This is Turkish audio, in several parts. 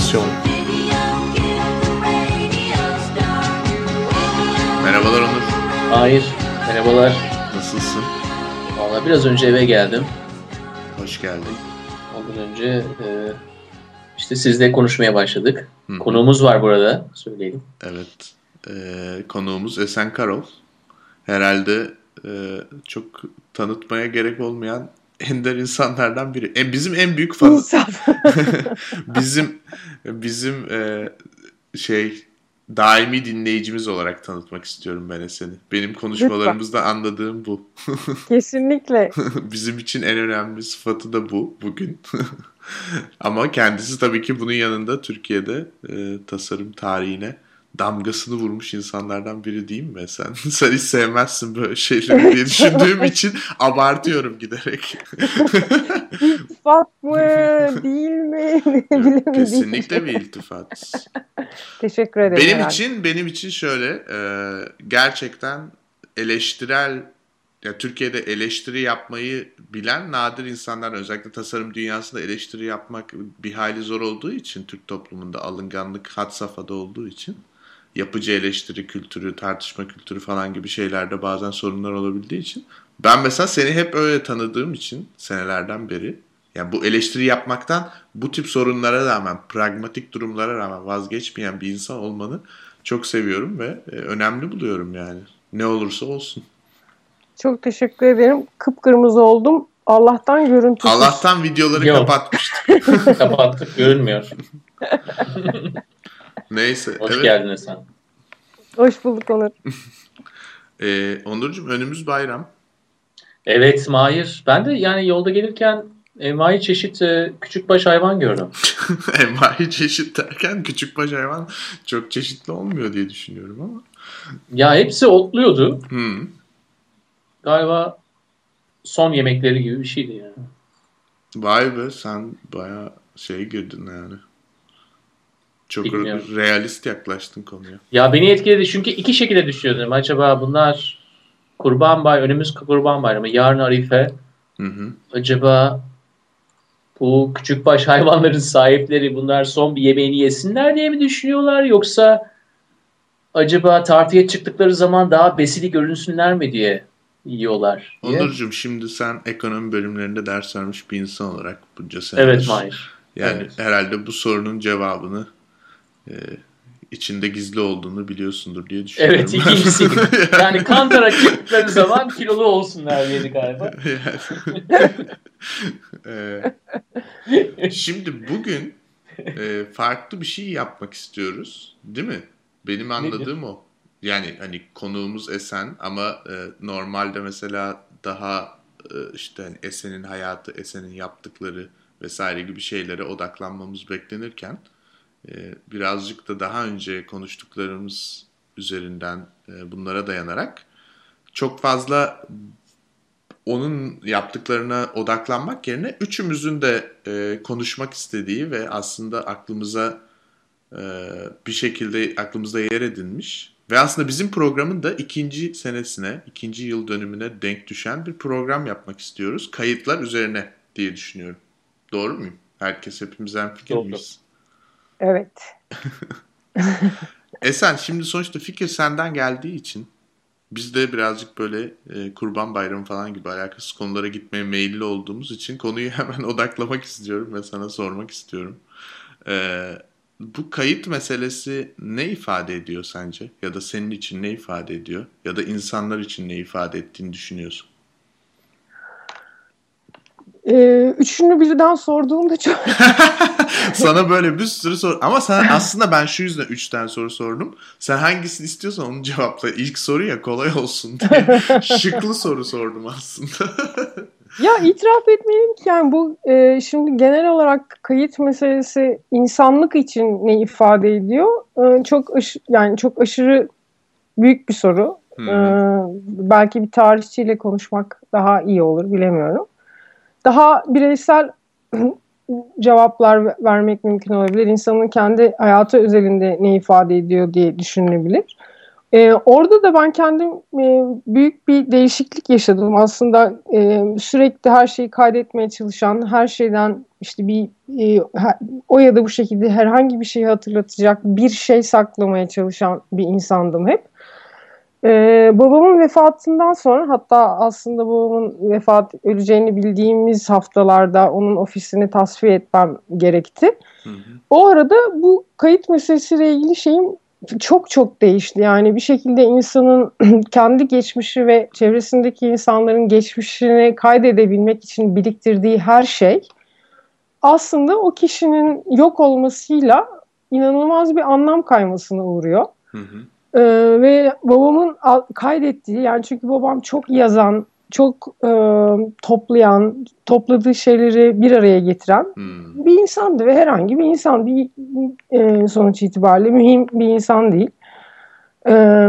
Adaptasyon Merhabalar Onur. Hayır, merhabalar. Nasılsın? Valla biraz önce eve geldim. Hoş geldin. Ondan önce e, işte sizle konuşmaya başladık. Hı. Konuğumuz var burada, söyleyelim. Evet, e, konuğumuz Esen Karol. Herhalde e, çok tanıtmaya gerek olmayan ender insanlardan biri. E, bizim en büyük fan. İnsan. bizim bizim e, şey daimi dinleyicimiz olarak tanıtmak istiyorum ben Esen'i. Benim konuşmalarımızda Lütfen. anladığım bu. Kesinlikle. bizim için en önemli sıfatı da bu bugün. Ama kendisi tabii ki bunun yanında Türkiye'de e, tasarım tarihine damgasını vurmuş insanlardan biri değil mi sen? Sen hiç sevmezsin böyle şeyleri diye düşündüğüm için abartıyorum giderek. İltifat mı değil mi? Bilemedim. Kesinlikle bir iltifat. Teşekkür ederim. Benim herhalde. için benim için şöyle e, gerçekten eleştirel ya Türkiye'de eleştiri yapmayı bilen nadir insanlar özellikle tasarım dünyasında eleştiri yapmak bir hayli zor olduğu için Türk toplumunda alınganlık had safhada olduğu için yapıcı eleştiri kültürü, tartışma kültürü falan gibi şeylerde bazen sorunlar olabildiği için ben mesela seni hep öyle tanıdığım için senelerden beri yani bu eleştiri yapmaktan bu tip sorunlara rağmen, pragmatik durumlara rağmen vazgeçmeyen bir insan olmanı çok seviyorum ve e, önemli buluyorum yani. Ne olursa olsun. Çok teşekkür ederim. Kıpkırmızı oldum. Allah'tan görüntüsüz. Allah'tan videoları Yok. kapatmıştık. Kapattık görünmüyor. Neyse. Hoş evet. geldin sen. Hoş bulduk Onur. ee, Onurcuğum önümüz bayram. Evet Mahir. Ben de yani yolda gelirken envai çeşit e, küçük baş hayvan gördüm. envai çeşit derken küçük baş hayvan çok çeşitli olmuyor diye düşünüyorum ama. Ya hepsi otluyordu. Hmm. Galiba son yemekleri gibi bir şeydi yani. Vay be sen baya şey girdin yani. Çok Bilmiyorum. realist yaklaştın konuya. Ya beni etkiledi çünkü iki şekilde düşünüyordum. Acaba bunlar Kurban Bayramı, önümüz Kurban Bayramı, yarın Arife. Hı hı. Acaba bu küçük baş hayvanların sahipleri bunlar son bir yemeğini yesinler diye mi düşünüyorlar yoksa acaba tartıya çıktıkları zaman daha besili görünsünler mi diye yiyorlar diye. Onurcuğum şimdi sen ekonomi bölümlerinde ders vermiş bir insan olarak bunca senedir. Evet Mahir. Yani evet. herhalde bu sorunun cevabını e, içinde gizli olduğunu biliyorsundur diye düşünüyorum. Evet ikincisi yani kantara çıktıkları zaman kilolu olsunlar diye galiba. e, şimdi bugün e, farklı bir şey yapmak istiyoruz değil mi? Benim anladığım Nedir? o. Yani hani konuğumuz Esen ama e, normalde mesela daha e, işte hani Esen'in hayatı, Esen'in yaptıkları vesaire gibi şeylere odaklanmamız beklenirken ee, birazcık da daha önce konuştuklarımız üzerinden e, bunlara dayanarak çok fazla onun yaptıklarına odaklanmak yerine üçümüzün de e, konuşmak istediği ve aslında aklımıza e, bir şekilde aklımızda yer edinmiş ve aslında bizim programın da ikinci senesine, ikinci yıl dönümüne denk düşen bir program yapmak istiyoruz. Kayıtlar üzerine diye düşünüyorum. Doğru muyum? Herkes hepimizden fikir miyiz? Evet. Esen şimdi sonuçta fikir senden geldiği için biz de birazcık böyle e, kurban bayramı falan gibi alakasız konulara gitmeye meyilli olduğumuz için konuyu hemen odaklamak istiyorum ve sana sormak istiyorum. E, bu kayıt meselesi ne ifade ediyor sence? Ya da senin için ne ifade ediyor? Ya da insanlar için ne ifade ettiğini düşünüyorsun? Ee, üçünü birden sorduğumda çok... Sana böyle bir sürü soru... Ama sen aslında ben şu yüzden üç tane soru sordum. Sen hangisini istiyorsan onu cevapla. İlk soru ya kolay olsun diye. Şıklı soru sordum aslında. ya itiraf etmeliyim ki yani bu e, şimdi genel olarak kayıt meselesi insanlık için ne ifade ediyor? E, çok aş, yani çok aşırı büyük bir soru. Hmm. E, belki bir tarihçiyle konuşmak daha iyi olur bilemiyorum daha bireysel cevaplar vermek mümkün olabilir. İnsanın kendi hayatı özelinde ne ifade ediyor diye düşünülebilir. Ee, orada da ben kendim e, büyük bir değişiklik yaşadım. Aslında e, sürekli her şeyi kaydetmeye çalışan, her şeyden işte bir e, o ya da bu şekilde herhangi bir şeyi hatırlatacak bir şey saklamaya çalışan bir insandım hep. Ee, babamın vefatından sonra hatta aslında babamın vefat öleceğini bildiğimiz haftalarda onun ofisini tasfiye etmem gerekti. Hı hı. O arada bu kayıt meselesiyle ilgili şeyim çok çok değişti. Yani bir şekilde insanın kendi geçmişi ve çevresindeki insanların geçmişini kaydedebilmek için biriktirdiği her şey aslında o kişinin yok olmasıyla inanılmaz bir anlam kaymasına uğruyor. Hı hı. Ee, ve babamın kaydettiği yani çünkü babam çok yazan, çok e, toplayan, topladığı şeyleri bir araya getiren hmm. bir insandı ve herhangi bir insan değil e, sonuç itibariyle mühim bir insan değil. E,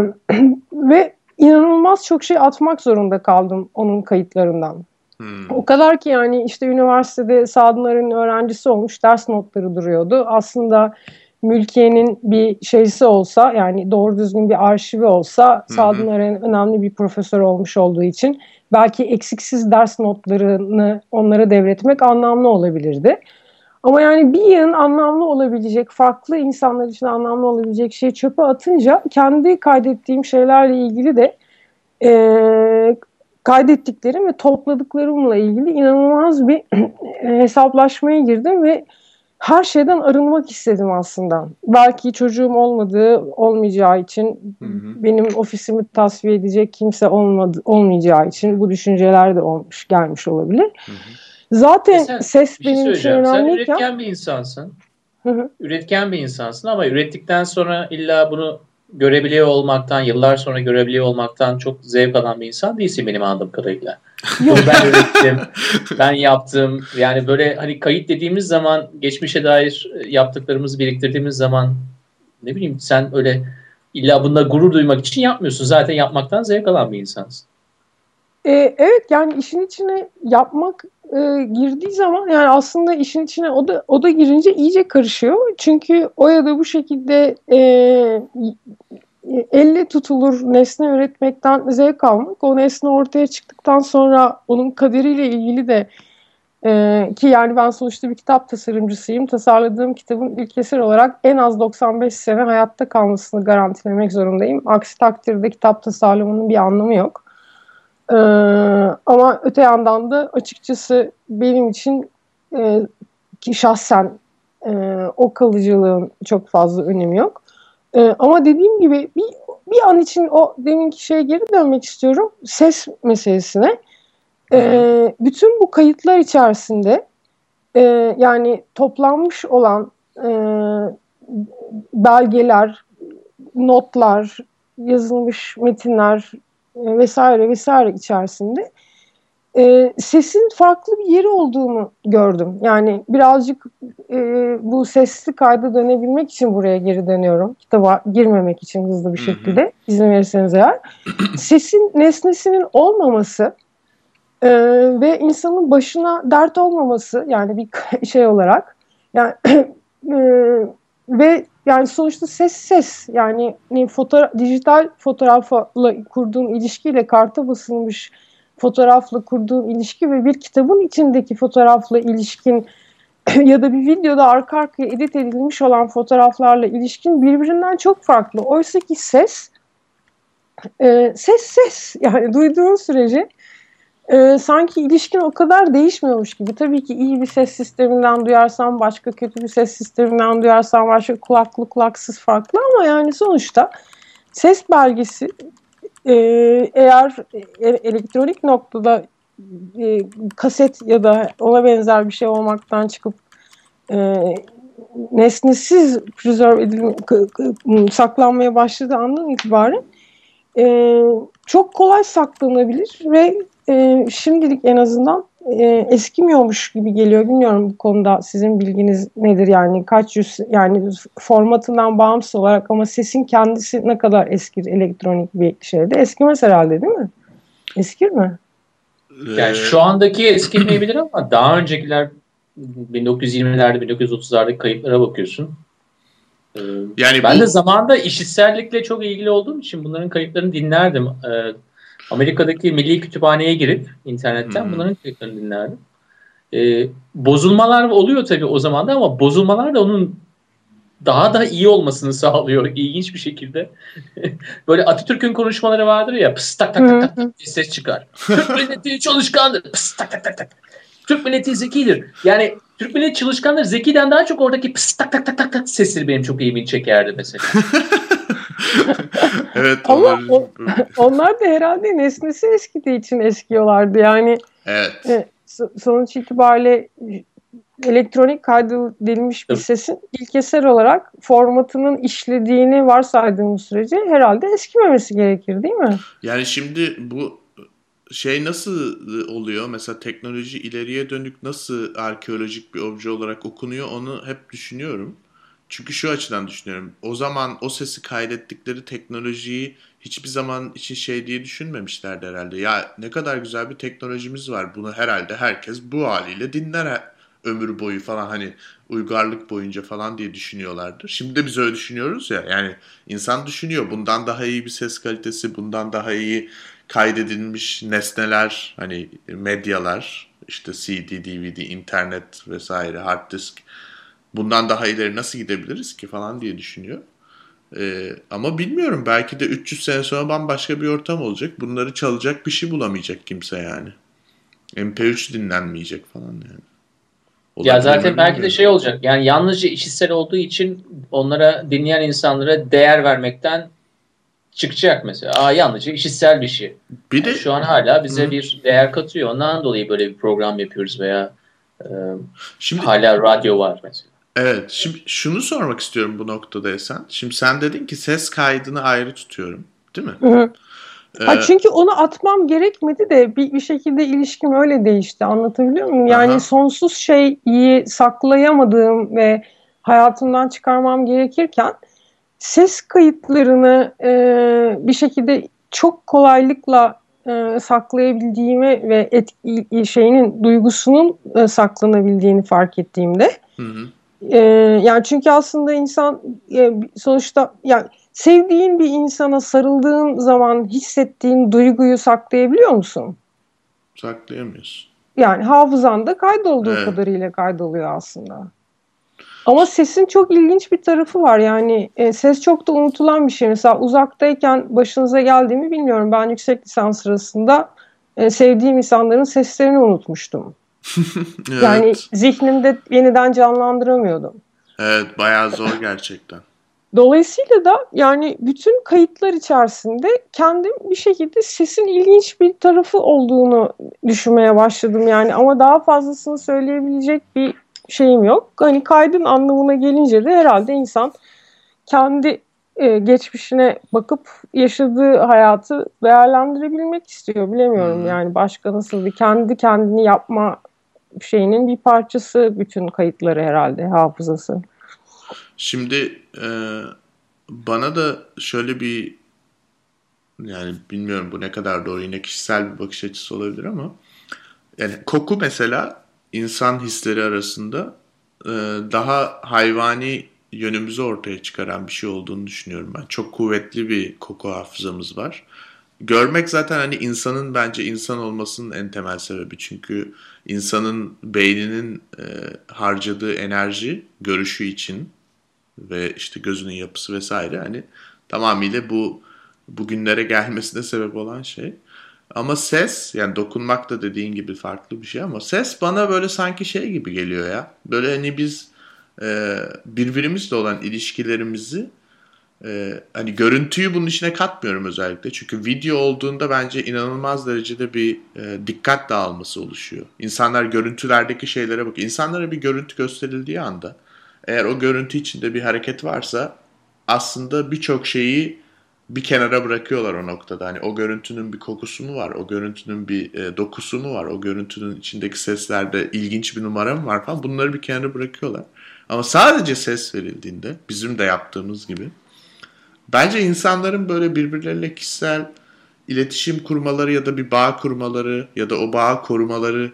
ve inanılmaz çok şey atmak zorunda kaldım onun kayıtlarından. Hmm. O kadar ki yani işte üniversitede Sadınlar'ın öğrencisi olmuş ders notları duruyordu. Aslında Mülkiye'nin bir şeysi olsa yani doğru düzgün bir arşivi olsa Sadun Eren önemli bir profesör olmuş olduğu için belki eksiksiz ders notlarını onlara devretmek anlamlı olabilirdi. Ama yani bir yığın anlamlı olabilecek, farklı insanlar için anlamlı olabilecek şeyi çöpe atınca kendi kaydettiğim şeylerle ilgili de e, kaydettiklerim ve topladıklarımla ilgili inanılmaz bir hesaplaşmaya girdim ve her şeyden arınmak istedim aslında. Belki çocuğum olmadığı, olmayacağı için hı hı. benim ofisimi tasfiye edecek kimse olmadı, olmayacağı için bu düşünceler de olmuş, gelmiş olabilir. Hı hı. Zaten sen, ses şey benim için önemliyken... Sen üretken bir insansın. Hı hı. Üretken bir insansın ama ürettikten sonra illa bunu görebiliyor olmaktan, yıllar sonra görebiliyor olmaktan çok zevk alan bir insan değilsin benim anladığım kadarıyla. Yok. ben ürettim, ben yaptım. Yani böyle hani kayıt dediğimiz zaman, geçmişe dair yaptıklarımızı biriktirdiğimiz zaman ne bileyim sen öyle illa bunda gurur duymak için yapmıyorsun. Zaten yapmaktan zevk alan bir insansın. Ee, evet yani işin içine yapmak e, girdiği zaman yani aslında işin içine o da o da girince iyice karışıyor. Çünkü o ya da bu şekilde e, elle tutulur nesne üretmekten zevk almak. O nesne ortaya çıktıktan sonra onun kaderiyle ilgili de e, ki yani ben sonuçta bir kitap tasarımcısıyım. Tasarladığım kitabın ilk eser olarak en az 95 sene hayatta kalmasını garantilemek zorundayım. Aksi takdirde kitap tasarlamanın bir anlamı yok. Ee, ama öte yandan da açıkçası benim için e, ki şahsen e, o kalıcılığın çok fazla önemi yok. E, ama dediğim gibi bir, bir an için o deminki şeye geri dönmek istiyorum. Ses meselesine. E, bütün bu kayıtlar içerisinde e, yani toplanmış olan e, belgeler, notlar, yazılmış metinler, vesaire vesaire içerisinde e, sesin farklı bir yeri olduğunu gördüm. Yani birazcık e, bu sesli kayda dönebilmek için buraya geri dönüyorum. Kitaba girmemek için hızlı bir şekilde izin verirseniz eğer. Sesin nesnesinin olmaması e, ve insanın başına dert olmaması yani bir şey olarak yani e, ve yani sonuçta ses ses yani hani fotoğraf, dijital fotoğrafla kurduğun ilişkiyle karta basılmış fotoğrafla kurduğun ilişki ve bir kitabın içindeki fotoğrafla ilişkin ya da bir videoda arka arkaya edit edilmiş olan fotoğraflarla ilişkin birbirinden çok farklı. Oysa ki ses e, ses ses yani duyduğun sürece e, sanki ilişkin o kadar değişmiyormuş gibi. Tabii ki iyi bir ses sisteminden duyarsan başka, kötü bir ses sisteminden duyarsan başka, kulaklı kulaksız farklı ama yani sonuçta ses belgesi e, eğer e, elektronik noktada e, kaset ya da ona benzer bir şey olmaktan çıkıp e, nesnesiz preserve edilme, saklanmaya başladığı andan itibaren e, çok kolay saklanabilir ve e, şimdilik en azından e, eskimiyormuş gibi geliyor. Bilmiyorum bu konuda sizin bilginiz nedir yani kaç yüz yani formatından bağımsız olarak ama sesin kendisi ne kadar eskir elektronik bir şeyde. Eskimez herhalde değil mi? Eskir mi? Yani şu andaki eskimeyebilir ama daha öncekiler 1920'lerde 1930'lardaki kayıtlara bakıyorsun. Ee, yani ben bu... de zamanında işitsellikle çok ilgili olduğum için bunların kayıtlarını dinlerdim. Ee, Amerika'daki Milli Kütüphane'ye girip internetten hmm. bunların kayıtlarını dinlerdim. Ee, bozulmalar oluyor tabii o zaman da ama bozulmalar da onun daha da iyi olmasını sağlıyor ilginç bir şekilde. Böyle Atatürk'ün konuşmaları vardır ya pıs tak tak tak tak, tak ses çıkar. Türk milleti çalışkandır. Pıs tak tak tak tak. Türk milleti zekidir. Yani Türk milleti çalışkandır. Zekiden daha çok oradaki pıs tak tak tak tak tak sesleri benim çok ilgimi çekerdi mesela. evet. Ama onlar... O, onlar da herhalde nesnesi eskidiği için eskiyorlardı. Yani evet. E, sonuç itibariyle elektronik kaydedilmiş bir sesin ilkesel olarak formatının işlediğini varsaydığımız sürece herhalde eskimemesi gerekir değil mi? Yani şimdi bu şey nasıl oluyor? Mesela teknoloji ileriye dönük nasıl arkeolojik bir obje olarak okunuyor onu hep düşünüyorum. Çünkü şu açıdan düşünüyorum. O zaman o sesi kaydettikleri teknolojiyi hiçbir zaman için şey diye düşünmemişlerdi herhalde. Ya ne kadar güzel bir teknolojimiz var. Bunu herhalde herkes bu haliyle dinler ömür boyu falan hani uygarlık boyunca falan diye düşünüyorlardır. Şimdi de biz öyle düşünüyoruz ya. Yani insan düşünüyor bundan daha iyi bir ses kalitesi, bundan daha iyi kaydedilmiş nesneler, hani medyalar, işte CD, DVD, internet vesaire, hard disk. Bundan daha ileri nasıl gidebiliriz ki falan diye düşünüyor. Ee, ama bilmiyorum belki de 300 sene sonra bambaşka bir ortam olacak. Bunları çalacak bir şey bulamayacak kimse yani. MP3 dinlenmeyecek falan yani. Olabilir ya zaten belki de şey olacak. Yani yalnızca işitsel olduğu için onlara dinleyen insanlara değer vermekten çıkacak mesela. Aa yalnızca işitsel bir şey. Bir de şu an hala bize hı. bir değer katıyor. Ondan dolayı böyle bir program yapıyoruz veya e, şimdi, hala radyo var mesela. Evet. Şimdi şunu sormak istiyorum bu noktada Esen. Şimdi sen dedin ki ses kaydını ayrı tutuyorum. Değil mi? Hı hı. Ha ee, çünkü onu atmam gerekmedi de bir, bir şekilde ilişkim öyle değişti. Anlatabiliyor muyum? Yani aha. sonsuz şeyi saklayamadığım ve hayatımdan çıkarmam gerekirken ses kayıtlarını e, bir şekilde çok kolaylıkla e, saklayabildiğimi ve etki, şeyinin duygusunun e, saklanabildiğini fark ettiğimde hı hı. E, yani çünkü aslında insan e, sonuçta yani sevdiğin bir insana sarıldığın zaman hissettiğin duyguyu saklayabiliyor musun? Saklayamıyorsun. Yani hafızanda kaydolduğu evet. kadarıyla kaydoluyor aslında. Ama sesin çok ilginç bir tarafı var. Yani e, ses çok da unutulan bir şey. Mesela uzaktayken başınıza geldiğimi bilmiyorum. Ben yüksek lisans sırasında e, sevdiğim insanların seslerini unutmuştum. evet. Yani zihnimde yeniden canlandıramıyordum. Evet bayağı zor gerçekten. Dolayısıyla da yani bütün kayıtlar içerisinde kendim bir şekilde sesin ilginç bir tarafı olduğunu düşünmeye başladım yani ama daha fazlasını söyleyebilecek bir şeyim yok. Hani kaydın anlamına gelince de herhalde insan kendi e, geçmişine bakıp yaşadığı hayatı değerlendirebilmek istiyor. Bilemiyorum hmm. yani başka nasıl bir kendi kendini yapma şeyinin bir parçası bütün kayıtları herhalde hafızası. Şimdi e, bana da şöyle bir yani bilmiyorum bu ne kadar doğru yine kişisel bir bakış açısı olabilir ama yani koku mesela insan hisleri arasında e, daha hayvani yönümüzü ortaya çıkaran bir şey olduğunu düşünüyorum ben. Çok kuvvetli bir koku hafızamız var. Görmek zaten hani insanın bence insan olmasının en temel sebebi. Çünkü insanın beyninin e, harcadığı enerji görüşü için ve işte gözünün yapısı vesaire hani tamamıyla bu bugünlere gelmesine sebep olan şey. Ama ses yani dokunmak da dediğin gibi farklı bir şey ama ses bana böyle sanki şey gibi geliyor ya. Böyle hani biz e, birbirimizle olan ilişkilerimizi e, hani görüntüyü bunun içine katmıyorum özellikle. Çünkü video olduğunda bence inanılmaz derecede bir e, dikkat dağılması oluşuyor. İnsanlar görüntülerdeki şeylere bak. İnsanlara bir görüntü gösterildiği anda eğer o görüntü içinde bir hareket varsa aslında birçok şeyi bir kenara bırakıyorlar o noktada. Hani o görüntünün bir kokusu mu var? O görüntünün bir e, dokusu mu var? O görüntünün içindeki seslerde ilginç bir numara mı var falan. Bunları bir kenara bırakıyorlar. Ama sadece ses verildiğinde bizim de yaptığımız gibi bence insanların böyle birbirleriyle kişisel iletişim kurmaları ya da bir bağ kurmaları ya da o bağ korumaları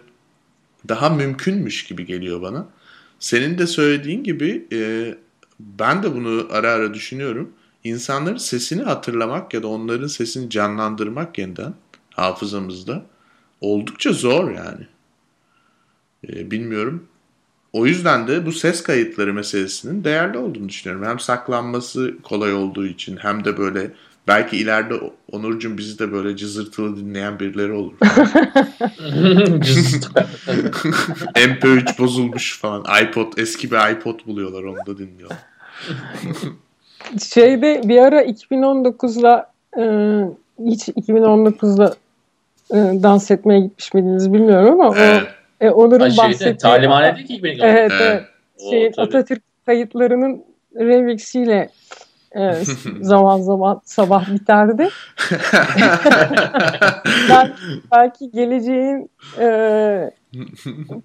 daha mümkünmüş gibi geliyor bana. Senin de söylediğin gibi e, ben de bunu ara ara düşünüyorum. İnsanların sesini hatırlamak ya da onların sesini canlandırmak yeniden hafızamızda oldukça zor yani. Ee, bilmiyorum. O yüzden de bu ses kayıtları meselesinin değerli olduğunu düşünüyorum. Hem saklanması kolay olduğu için hem de böyle belki ileride Onurcuğum bizi de böyle cızırtılı dinleyen birileri olur. MP3 bozulmuş falan. iPod eski bir iPod buluyorlar onu da dinliyorlar. Şeyde bir ara 2019'la e, hiç 2019'da e, dans etmeye gitmiş miydiniz bilmiyorum ama evet. o e, Onur'un bahsettiği... Talimhanede ki Evet, evet. evet. Şeyin, Atatürk kayıtlarının remixiyle e, zaman zaman sabah biterdi. ben, belki geleceğin e,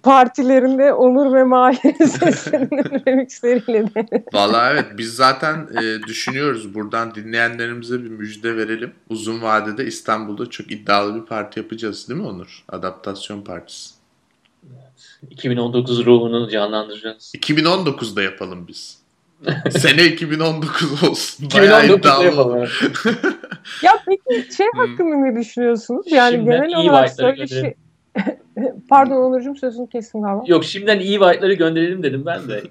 partilerinde Onur ve Mahir seslerinin remixleriyle de. Valla evet biz zaten e, düşünüyoruz buradan dinleyenlerimize bir müjde verelim. Uzun vadede İstanbul'da çok iddialı bir parti yapacağız değil mi Onur? Adaptasyon partisi. 2019 ruhunu canlandıracağız. 2019'da yapalım biz. Sene 2019 olsun. 2019'da yapalım. ya peki şey hakkında ne düşünüyorsunuz? Yani Şimdiden genel olarak söyleşi... Pardon Onurcuğum sözünü kestim galiba. Yok şimdiden iyi white'ları gönderelim dedim ben de.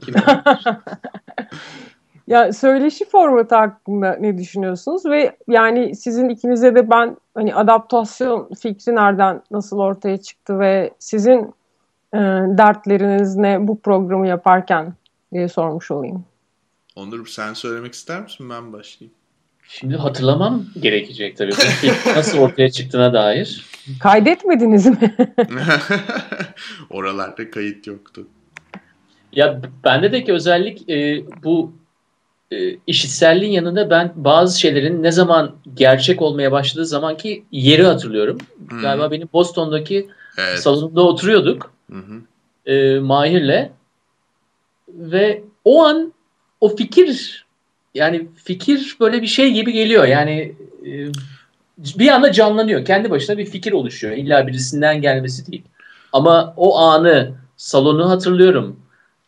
ya söyleşi formatı hakkında ne düşünüyorsunuz ve yani sizin ikinize de ben hani adaptasyon fikri nereden nasıl ortaya çıktı ve sizin e, dertleriniz ne bu programı yaparken diye sormuş olayım. Onur sen söylemek ister misin? Ben başlayayım. Şimdi hatırlamam gerekecek tabii. nasıl ortaya çıktığına dair. Kaydetmediniz mi? Oralarda kayıt yoktu. Ya bende de ki özellik e, bu e, işitselliğin yanında ben bazı şeylerin ne zaman gerçek olmaya başladığı zamanki yeri hatırlıyorum. Hmm. Galiba benim Boston'daki evet. salonda oturuyorduk. Hı E, Mahir'le ve o an o fikir yani fikir böyle bir şey gibi geliyor. Yani e, bir anda canlanıyor. Kendi başına bir fikir oluşuyor. İlla birisinden gelmesi değil. Ama o anı, salonu hatırlıyorum.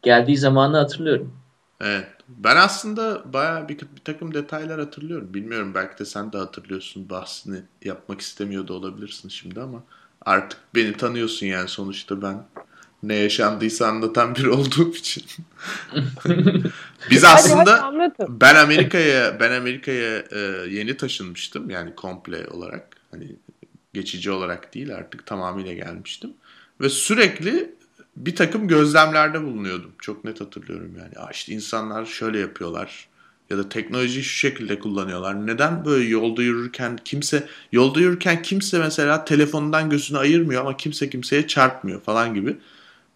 Geldiği zamanı hatırlıyorum. Evet. Ben aslında baya bir, bir takım detaylar hatırlıyorum. Bilmiyorum belki de sen de hatırlıyorsun. Bahsini yapmak istemiyor da olabilirsin şimdi ama artık beni tanıyorsun yani sonuçta ben ne yaşandıysa anlatan biri olduğum için. Biz aslında hadi, hadi ben Amerika'ya ben Amerika'ya e, yeni taşınmıştım yani komple olarak hani geçici olarak değil artık tamamıyla gelmiştim ve sürekli bir takım gözlemlerde bulunuyordum. Çok net hatırlıyorum yani. Aa işte insanlar şöyle yapıyorlar ya da teknolojiyi şu şekilde kullanıyorlar. Neden böyle yolda yürürken kimse yolda yürürken kimse mesela telefonundan gözünü ayırmıyor ama kimse kimseye çarpmıyor falan gibi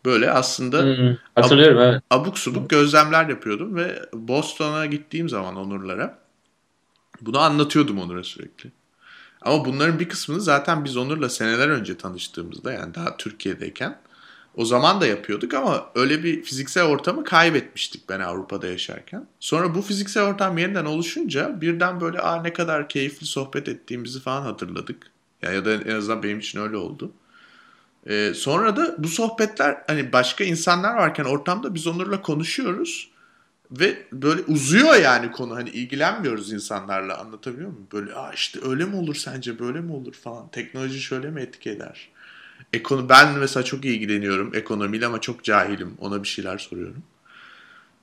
Böyle aslında hmm, hatırlıyorum ab- evet. abuk subuk gözlemler yapıyordum ve Boston'a gittiğim zaman Onurlara bunu anlatıyordum Onur'a sürekli. Ama bunların bir kısmını zaten biz Onur'la seneler önce tanıştığımızda yani daha Türkiye'deyken o zaman da yapıyorduk ama öyle bir fiziksel ortamı kaybetmiştik ben Avrupa'da yaşarken. Sonra bu fiziksel ortam yeniden oluşunca birden böyle Aa, ne kadar keyifli sohbet ettiğimizi falan hatırladık. Ya, ya da en azından benim için öyle oldu. Ee, sonra da bu sohbetler hani başka insanlar varken ortamda biz onlarla konuşuyoruz ve böyle uzuyor yani konu hani ilgilenmiyoruz insanlarla anlatabiliyor muyum? Böyle Aa işte öyle mi olur sence böyle mi olur falan teknoloji şöyle mi etki eder? Ekonu ben mesela çok ilgileniyorum ekonomiyle ama çok cahilim ona bir şeyler soruyorum.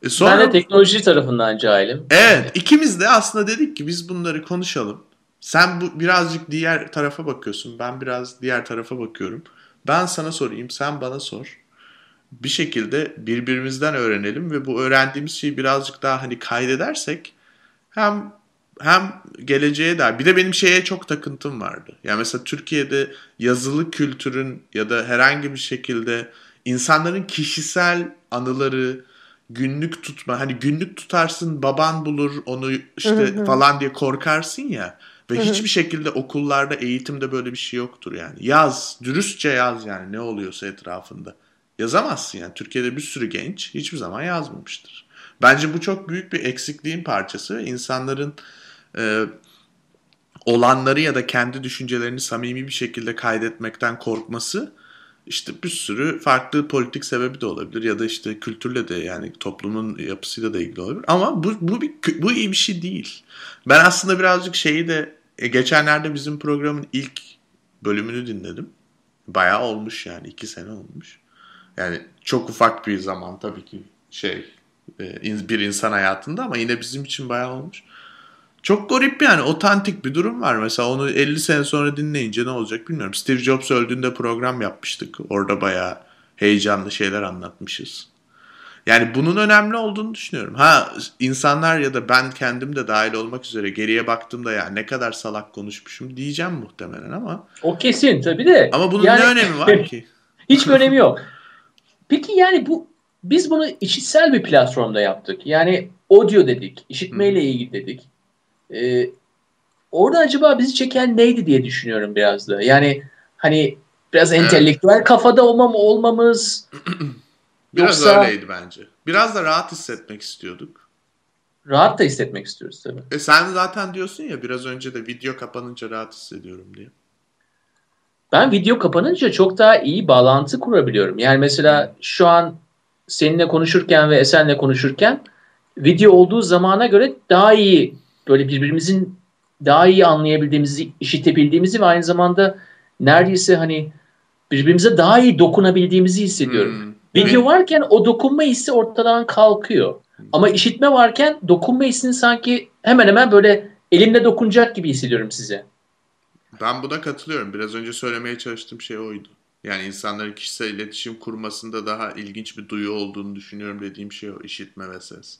E sonra, ben de teknoloji tarafından cahilim. Evet ikimiz de aslında dedik ki biz bunları konuşalım. Sen bu birazcık diğer tarafa bakıyorsun ben biraz diğer tarafa bakıyorum. Ben sana sorayım, sen bana sor. Bir şekilde birbirimizden öğrenelim ve bu öğrendiğimiz şeyi birazcık daha hani kaydedersek hem hem geleceğe dair bir de benim şeye çok takıntım vardı. Yani mesela Türkiye'de yazılı kültürün ya da herhangi bir şekilde insanların kişisel anıları, günlük tutma hani günlük tutarsın baban bulur onu işte falan diye korkarsın ya. Ve Hı-hı. hiçbir şekilde okullarda, eğitimde böyle bir şey yoktur yani. Yaz, dürüstçe yaz yani ne oluyorsa etrafında. Yazamazsın yani. Türkiye'de bir sürü genç hiçbir zaman yazmamıştır. Bence bu çok büyük bir eksikliğin parçası. İnsanların e, olanları ya da kendi düşüncelerini samimi bir şekilde kaydetmekten korkması işte bir sürü farklı politik sebebi de olabilir ya da işte kültürle de yani toplumun yapısıyla da ilgili olabilir. Ama bu bu bir, bu iyi bir şey değil. Ben aslında birazcık şeyi de e, geçenlerde bizim programın ilk bölümünü dinledim. Bayağı olmuş yani iki sene olmuş. Yani çok ufak bir zaman tabii ki şey e, bir insan hayatında ama yine bizim için bayağı olmuş. Çok garip yani otantik bir durum var. Mesela onu 50 sene sonra dinleyince ne olacak bilmiyorum. Steve Jobs öldüğünde program yapmıştık. Orada bayağı heyecanlı şeyler anlatmışız. Yani bunun önemli olduğunu düşünüyorum. Ha insanlar ya da ben kendim de dahil olmak üzere geriye baktığımda ya ne kadar salak konuşmuşum diyeceğim muhtemelen ama. O kesin tabii de. Ama bunun yani, ne önemi var ki? Hiçbir önemi yok. Peki yani bu biz bunu işitsel bir platformda yaptık. Yani audio dedik, işitmeyle ilgili dedik. Ee, orada acaba bizi çeken neydi diye düşünüyorum biraz da. Yani hani biraz entelektüel kafada olmam olmamız Biraz Yoksa, öyleydi bence. Biraz da rahat hissetmek istiyorduk. Rahat da hissetmek istiyoruz tabii. E sen zaten diyorsun ya biraz önce de video kapanınca rahat hissediyorum diye. Ben video kapanınca çok daha iyi bağlantı kurabiliyorum. Yani mesela şu an seninle konuşurken ve Esen'le konuşurken video olduğu zamana göre daha iyi böyle birbirimizin daha iyi anlayabildiğimizi, işitebildiğimizi ve aynı zamanda neredeyse hani birbirimize daha iyi dokunabildiğimizi hissediyorum. Hmm. Video varken o dokunma hissi ortadan kalkıyor. Ama işitme varken dokunma hissini sanki hemen hemen böyle elimle dokunacak gibi hissediyorum size. Ben buna katılıyorum. Biraz önce söylemeye çalıştığım şey oydu. Yani insanların kişisel iletişim kurmasında daha ilginç bir duyu olduğunu düşünüyorum dediğim şey o işitme ve ses.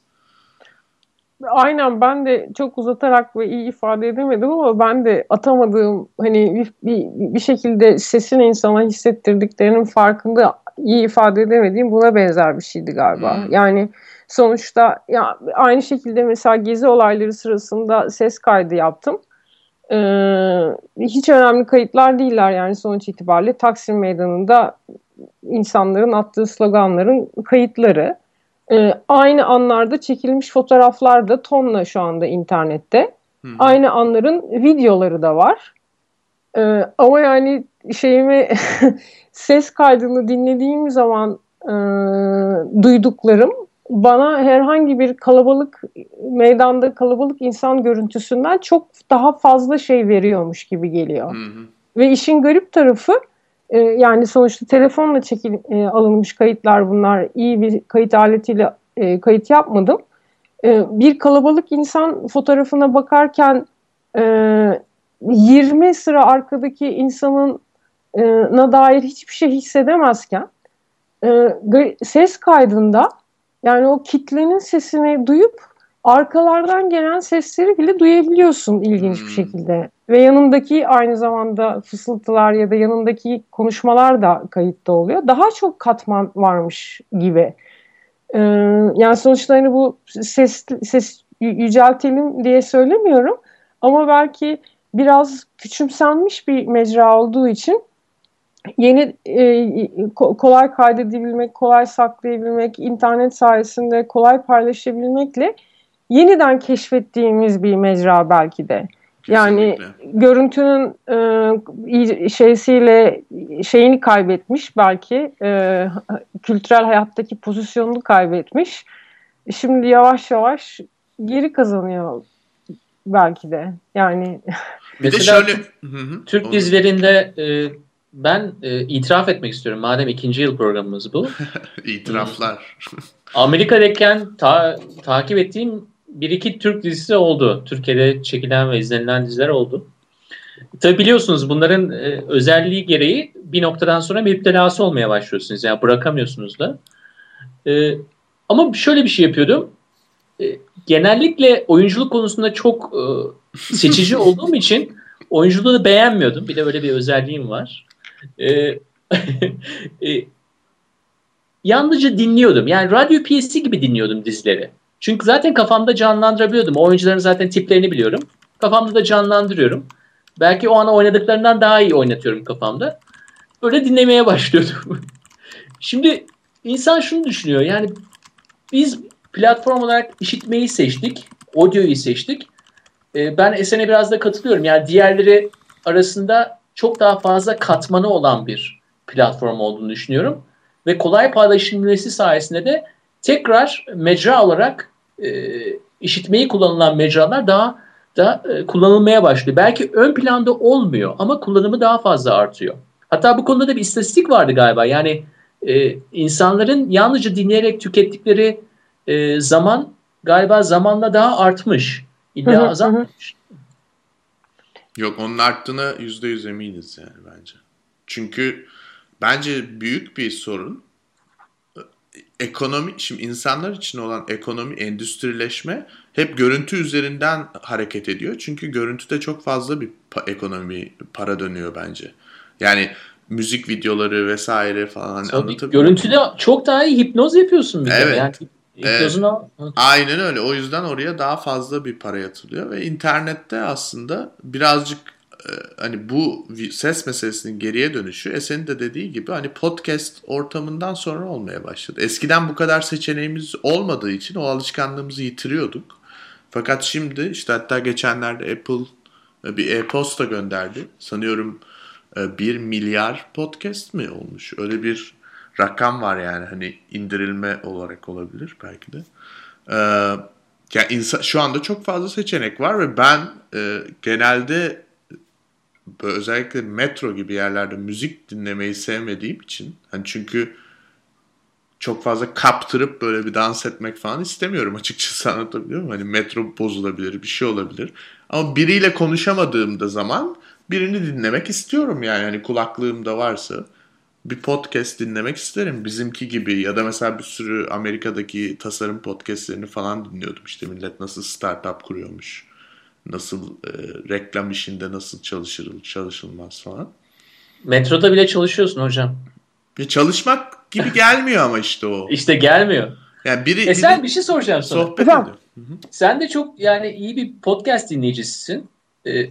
Aynen ben de çok uzatarak ve iyi ifade edemedim ama ben de atamadığım hani bir, bir, bir şekilde sesin insana hissettirdiklerinin farkında iyi ifade edemediğim buna benzer bir şeydi galiba. Hmm. Yani sonuçta ya aynı şekilde mesela gezi olayları sırasında ses kaydı yaptım. Ee, hiç önemli kayıtlar değiller yani sonuç itibariyle Taksim Meydanı'nda insanların attığı sloganların kayıtları. Ee, aynı anlarda çekilmiş fotoğraflar da tonla şu anda internette. Hı Aynı anların videoları da var. Ee, ama yani şeyimi ses kaydını dinlediğim zaman e, duyduklarım bana herhangi bir kalabalık meydanda kalabalık insan görüntüsünden çok daha fazla şey veriyormuş gibi geliyor. Hı hı. Ve işin garip tarafı e, yani sonuçta telefonla çekil e, alınmış kayıtlar bunlar. iyi bir kayıt aletiyle e, kayıt yapmadım. E, bir kalabalık insan fotoğrafına bakarken e, 20 sıra arkadaki insanın e, na dair hiçbir şey hissedemezken e, ses kaydında yani o kitlenin sesini duyup arkalardan gelen sesleri bile duyabiliyorsun ilginç bir hmm. şekilde. Ve yanındaki aynı zamanda fısıltılar ya da yanındaki konuşmalar da kayıtta oluyor. Daha çok katman varmış gibi. Ee, yani sonuçta hani bu ses, ses yüceltelim diye söylemiyorum. Ama belki biraz küçümsenmiş bir mecra olduğu için yeni e, kolay kaydedebilmek, kolay saklayabilmek, internet sayesinde kolay paylaşabilmekle yeniden keşfettiğimiz bir mecra belki de. Yani görüntünün e, şeysiyle şeyini kaybetmiş belki e, kültürel hayattaki pozisyonunu kaybetmiş. Şimdi yavaş yavaş geri kazanıyor belki de. Yani bir de şöyle Türk dizilerinde e, ben e, itiraf etmek istiyorum. Madem ikinci yıl programımız bu. İtiraflar. Amerika'dayken ta, takip ettiğim bir iki Türk dizisi oldu. Türkiye'de çekilen ve izlenilen diziler oldu. Tabi biliyorsunuz bunların e, özelliği gereği bir noktadan sonra müptelası olmaya başlıyorsunuz. Yani bırakamıyorsunuz da. E, ama şöyle bir şey yapıyordum. E, genellikle oyunculuk konusunda çok e, seçici olduğum için oyunculuğu da beğenmiyordum. Bir de böyle bir özelliğim var. E, e, yalnızca dinliyordum. Yani radyo piyesi gibi dinliyordum dizileri. Çünkü zaten kafamda canlandırabiliyordum. O oyuncuların zaten tiplerini biliyorum. Kafamda da canlandırıyorum. Belki o ana oynadıklarından daha iyi oynatıyorum kafamda. Böyle dinlemeye başlıyordum. Şimdi insan şunu düşünüyor. Yani biz platform olarak işitmeyi seçtik. Audio'yu seçtik. Ee, ben Esen'e biraz da katılıyorum. Yani diğerleri arasında çok daha fazla katmanı olan bir platform olduğunu düşünüyorum. Ve kolay paylaşılması sayesinde de tekrar mecra olarak e, işitmeyi kullanılan mecralar daha da e, kullanılmaya başlıyor. Belki ön planda olmuyor ama kullanımı daha fazla artıyor. Hatta bu konuda da bir istatistik vardı galiba. Yani e, insanların yalnızca dinleyerek tükettikleri e, zaman galiba zamanla daha artmış. İlla azalmamış. Yok onun arttığına yüzde yüz eminiz yani bence. Çünkü bence büyük bir sorun ekonomi şimdi insanlar için olan ekonomi endüstrileşme hep görüntü üzerinden hareket ediyor. Çünkü görüntüde çok fazla bir pa- ekonomi para dönüyor bence. Yani müzik videoları vesaire falan Tabii, Görüntüde çok daha iyi hipnoz yapıyorsun bir evet. de. Yani evet. Aynen öyle. O yüzden oraya daha fazla bir para yatırılıyor ve internette aslında birazcık hani bu ses meselesinin geriye dönüşü Esen'in de dediği gibi hani podcast ortamından sonra olmaya başladı. Eskiden bu kadar seçeneğimiz olmadığı için o alışkanlığımızı yitiriyorduk. Fakat şimdi işte hatta geçenlerde Apple e, bir e-posta gönderdi. Sanıyorum 1 e, milyar podcast mi olmuş? Öyle bir rakam var yani hani indirilme olarak olabilir belki de. Ee, yani insan, şu anda çok fazla seçenek var ve ben e, genelde özellikle metro gibi yerlerde müzik dinlemeyi sevmediğim için hani çünkü çok fazla kaptırıp böyle bir dans etmek falan istemiyorum açıkçası anlatabiliyor muyum? Hani metro bozulabilir, bir şey olabilir. Ama biriyle konuşamadığımda zaman birini dinlemek istiyorum yani. Hani kulaklığımda varsa bir podcast dinlemek isterim. Bizimki gibi ya da mesela bir sürü Amerika'daki tasarım podcastlerini falan dinliyordum. İşte millet nasıl startup kuruyormuş nasıl e, reklam işinde nasıl çalışır çalışılmaz falan. Metroda bile çalışıyorsun hocam. Bir çalışmak gibi gelmiyor ama işte o. İşte gelmiyor. Yani biri, e sen bir şey soracağım sana. Sohbet ediyor. Sen de çok yani iyi bir podcast dinleyicisisin. Ee,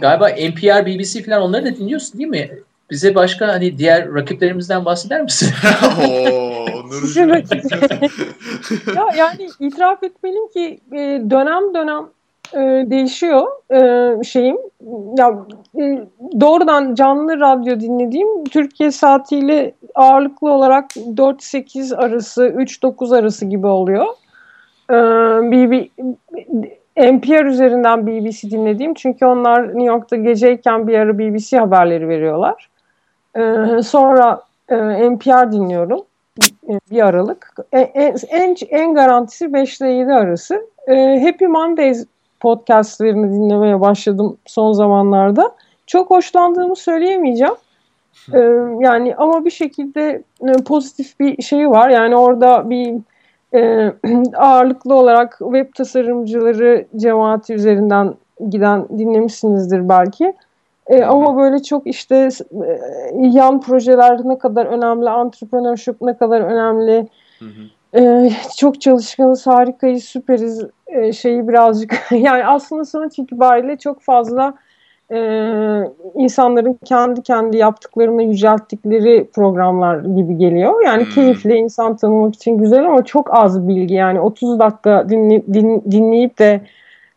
galiba NPR, BBC falan onları da dinliyorsun değil mi? Bize başka hani diğer rakiplerimizden bahseder misin? Oo, ya yani itiraf etmeliyim ki e, dönem dönem e, değişiyor e, şeyim. Ya e, doğrudan canlı radyo dinlediğim Türkiye saatiyle ağırlıklı olarak 4-8 arası, 3-9 arası gibi oluyor. E, BB, NPR üzerinden BBC dinlediğim çünkü onlar New York'ta geceyken bir ara BBC haberleri veriyorlar. E, sonra e, NPR dinliyorum bir aralık. En, en, en garantisi 5 ile 7 arası. E, Happy Mondays podcastlerini dinlemeye başladım son zamanlarda. Çok hoşlandığımı söyleyemeyeceğim. Ee, yani ama bir şekilde e, pozitif bir şeyi var. Yani orada bir e, ağırlıklı olarak web tasarımcıları cemaati üzerinden giden dinlemişsinizdir belki. E, ama böyle çok işte e, yan projeler ne kadar önemli, entrepreneurship ne kadar önemli, hı hı. E, çok çalışkanız, harikayız, süperiz e, şeyi birazcık yani aslında sonuç itibariyle çok fazla e, insanların kendi kendi yaptıklarını yücelttikleri programlar gibi geliyor. Yani hmm. keyifli insan tanımak için güzel ama çok az bilgi yani 30 dakika dinli, din, dinleyip de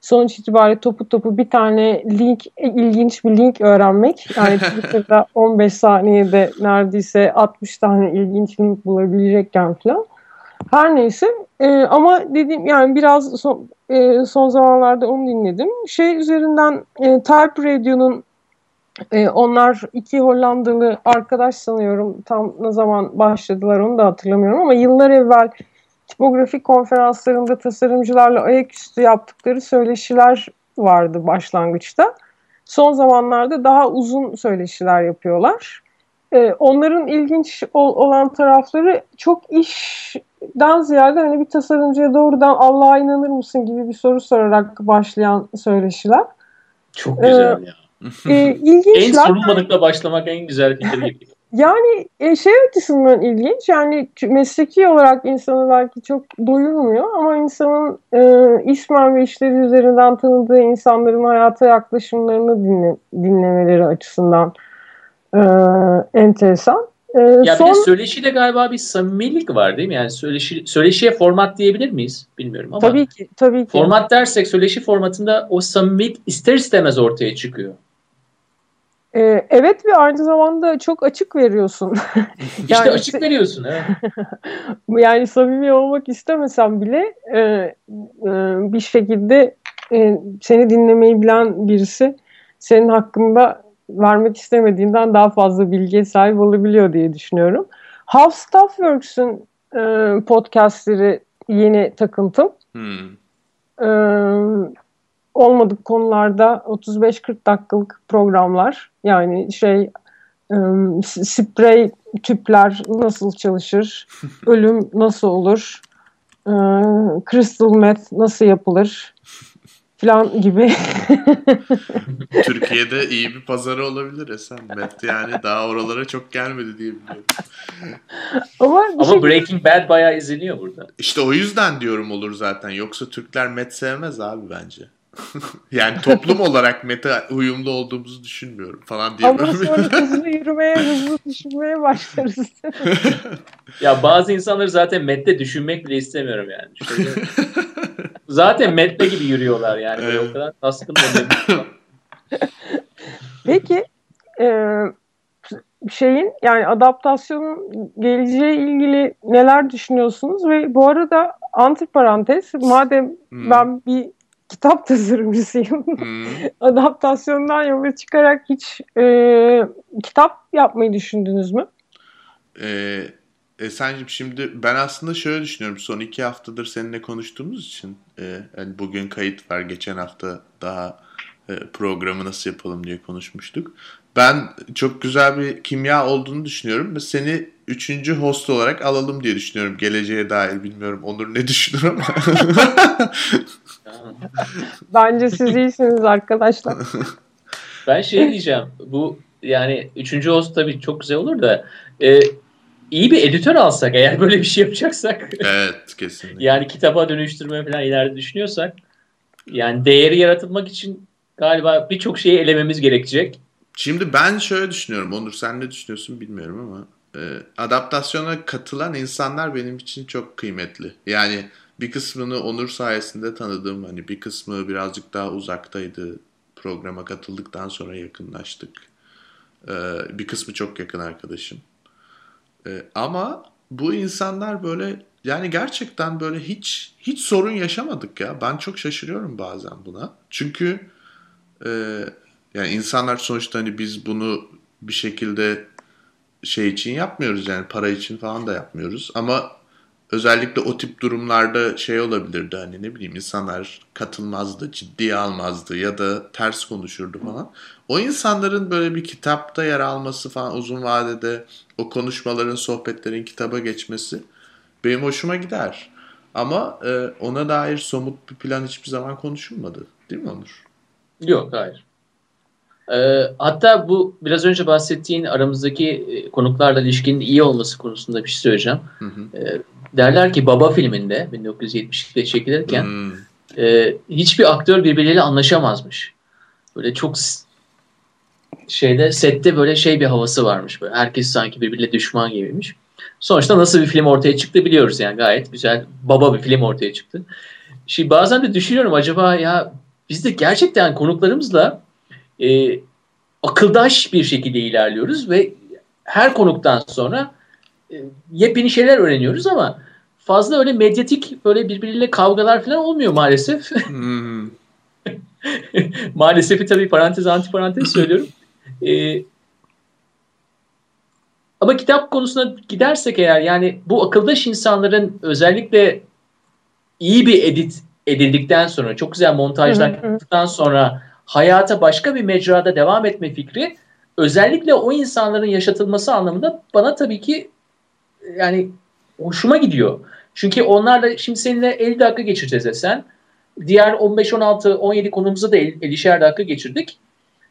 sonuç itibariyle topu topu bir tane link ilginç bir link öğrenmek yani Twitter'da 15 saniyede neredeyse 60 tane ilginç link bulabilecekken falan her neyse e, ama dediğim yani biraz son, e, son zamanlarda onu dinledim. Şey üzerinden e, Type Radio'nun e, onlar iki Hollandalı arkadaş sanıyorum tam ne zaman başladılar onu da hatırlamıyorum ama yıllar evvel tipografik konferanslarında tasarımcılarla ayaküstü yaptıkları söyleşiler vardı başlangıçta. Son zamanlarda daha uzun söyleşiler yapıyorlar. Ee, onların ilginç ol, olan tarafları çok işten ziyade hani bir tasarımcıya doğrudan Allah'a inanır mısın gibi bir soru sorarak başlayan söyleşiler. Çok güzel ee, ya. e, ilginçler. en sorulmadıkla başlamak en güzel fikir. yani e, şey açısından ilginç yani mesleki olarak insanı belki çok doyurmuyor ama insanın e, ismen ve işleri üzerinden tanıdığı insanların hayata yaklaşımlarını dinle, dinlemeleri açısından e, enteresan. E, ya son... bir de söyleşiyle galiba bir samimilik var değil mi? Yani söyleşi, söyleşiye format diyebilir miyiz? Bilmiyorum ama. Tabii ki. Tabii ki. Format dersek söyleşi formatında o samimilik ister istemez ortaya çıkıyor. Ee, evet ve aynı zamanda çok açık veriyorsun. işte yani, açık veriyorsun. Evet. yani samimi olmak istemesem bile e, e, bir şekilde e, seni dinlemeyi bilen birisi senin hakkında vermek istemediğinden daha fazla bilgiye sahip olabiliyor diye düşünüyorum. How Stuff Works'ün e, podcastleri yeni takıntım. Hmm. E, olmadık konularda 35-40 dakikalık programlar yani şey e, sprey tüpler nasıl çalışır, ölüm nasıl olur, e, crystal meth nasıl yapılır falan gibi. Türkiye'de iyi bir pazarı olabilir Esen. Met yani daha oralara çok gelmedi diye biliyorum. Ama, Ama şey... Breaking Bad bayağı izleniyor burada. İşte o yüzden diyorum olur zaten. Yoksa Türkler Met sevmez abi bence. yani toplum olarak meta uyumlu olduğumuzu düşünmüyorum falan diye. Ama sonra hızlı yürümeye, hızlı düşünmeye başlarız. ya bazı insanları zaten mette düşünmek bile istemiyorum yani. Şöyle... zaten mette gibi yürüyorlar yani. Evet. o kadar taskın Peki e, şeyin yani adaptasyonun geleceği ilgili neler düşünüyorsunuz ve bu arada antiparantez madem hmm. ben bir kitap tasarımcısıyım. Hmm. Adaptasyondan yola çıkarak hiç e, kitap yapmayı düşündünüz mü? Ee, Esen'cim şimdi ben aslında şöyle düşünüyorum. Son iki haftadır seninle konuştuğumuz için e, yani bugün kayıt var. Geçen hafta daha e, programı nasıl yapalım diye konuşmuştuk. Ben çok güzel bir kimya olduğunu düşünüyorum ve seni üçüncü host olarak alalım diye düşünüyorum. Geleceğe dair bilmiyorum Onur ne düşünür ama. Bence siz iyisiniz arkadaşlar. Ben şey diyeceğim. Bu yani üçüncü host tabii çok güzel olur da e, iyi bir editör alsak eğer böyle bir şey yapacaksak. Evet kesinlikle. yani kitaba dönüştürme falan ileride düşünüyorsak yani değeri yaratılmak için galiba birçok şeyi elememiz gerekecek. Şimdi ben şöyle düşünüyorum. Onur sen ne düşünüyorsun bilmiyorum ama e, adaptasyona katılan insanlar benim için çok kıymetli. Yani bir kısmını Onur sayesinde tanıdım. Hani bir kısmı birazcık daha uzaktaydı. Programa katıldıktan sonra yakınlaştık. Ee, bir kısmı çok yakın arkadaşım. Ee, ama bu insanlar böyle yani gerçekten böyle hiç hiç sorun yaşamadık ya. Ben çok şaşırıyorum bazen buna. Çünkü e, yani insanlar sonuçta hani biz bunu bir şekilde şey için yapmıyoruz yani para için falan da yapmıyoruz. Ama özellikle o tip durumlarda şey olabilirdi hani ne bileyim insanlar katılmazdı, ciddiye almazdı ya da ters konuşurdu falan. O insanların böyle bir kitapta yer alması falan uzun vadede o konuşmaların, sohbetlerin kitaba geçmesi benim hoşuma gider. Ama e, ona dair somut bir plan hiçbir zaman konuşulmadı. Değil mi Onur? Yok hayır. E, hatta bu biraz önce bahsettiğin aramızdaki e, konuklarla ilişkinin iyi olması konusunda bir şey söyleyeceğim. Hı hı. E, derler ki Baba filminde 1972'de çekilirken hmm. e, hiçbir aktör birbirleriyle anlaşamazmış. Böyle çok şeyde sette böyle şey bir havası varmış. Böyle herkes sanki birbirine düşman gibiymiş. Sonuçta nasıl bir film ortaya çıktı biliyoruz yani gayet güzel baba bir film ortaya çıktı. Şimdi bazen de düşünüyorum acaba ya biz de gerçekten konuklarımızla e, akıldaş bir şekilde ilerliyoruz ve her konuktan sonra e, yepyeni şeyler öğreniyoruz ama fazla öyle medyatik böyle birbiriyle kavgalar falan olmuyor maalesef. Hmm. Maalesef tabii parantez anti parantez söylüyorum. Ee, ama kitap konusuna gidersek eğer yani bu akıldaş insanların özellikle iyi bir edit edildikten sonra çok güzel montajlar yaptıktan sonra hayata başka bir mecrada devam etme fikri özellikle o insanların yaşatılması anlamında bana tabii ki yani hoşuma gidiyor. Çünkü onlarla şimdi seninle 50 dakika geçireceğiz sen. Diğer 15, 16, 17 konumuza da 50'şer dakika geçirdik.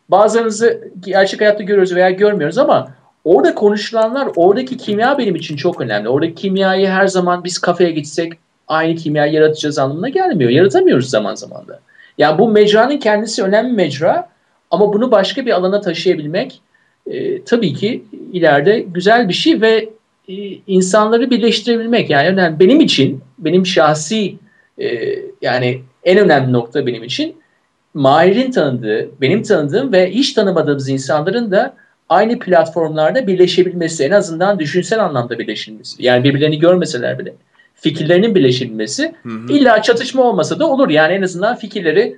Bazılarınızı gerçek hayatta görüyoruz veya görmüyoruz ama orada konuşulanlar, oradaki kimya benim için çok önemli. Oradaki kimyayı her zaman biz kafeye gitsek aynı kimyayı yaratacağız anlamına gelmiyor. Yaratamıyoruz zaman zaman da. Yani bu mecranın kendisi önemli mecra ama bunu başka bir alana taşıyabilmek e, tabii ki ileride güzel bir şey ve insanları birleştirebilmek yani önemli. Benim için, benim şahsi e, yani en önemli nokta benim için Mahir'in tanıdığı, benim tanıdığım ve hiç tanımadığımız insanların da aynı platformlarda birleşebilmesi, en azından düşünsel anlamda birleşilmesi. Yani birbirlerini görmeseler bile fikirlerinin birleşilmesi hı hı. illa çatışma olmasa da olur. Yani en azından fikirleri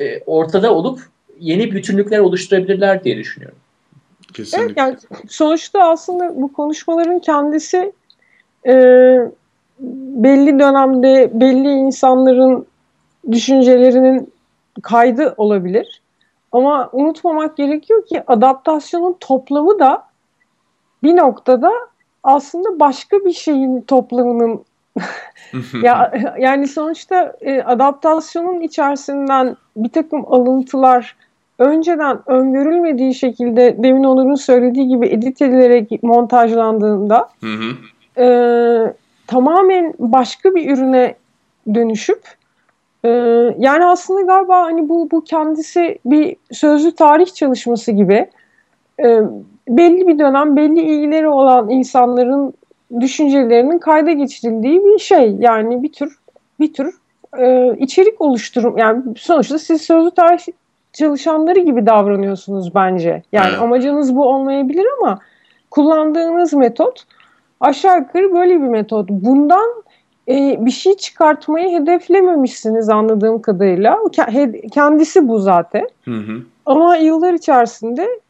e, ortada olup yeni bütünlükler oluşturabilirler diye düşünüyorum. Kesinlikle. Evet, yani sonuçta aslında bu konuşmaların kendisi e, belli dönemde belli insanların düşüncelerinin kaydı olabilir. Ama unutmamak gerekiyor ki adaptasyonun toplamı da bir noktada aslında başka bir şeyin toplamının ya yani sonuçta e, adaptasyonun içerisinden bir takım alıntılar önceden öngörülmediği şekilde demin Onur'un söylediği gibi edit edilerek montajlandığında e, tamamen başka bir ürüne dönüşüp e, yani aslında galiba hani bu bu kendisi bir sözlü tarih çalışması gibi e, belli bir dönem belli ilgileri olan insanların düşüncelerinin kayda geçirildiği bir şey. Yani bir tür bir tür e, içerik oluşturum yani sonuçta siz sözlü tarih çalışanları gibi davranıyorsunuz bence. Yani evet. amacınız bu olmayabilir ama kullandığınız metot aşağı yukarı böyle bir metot. Bundan e, bir şey çıkartmayı hedeflememişsiniz anladığım kadarıyla. Kendisi bu zaten. Hı hı. Ama yıllar içerisinde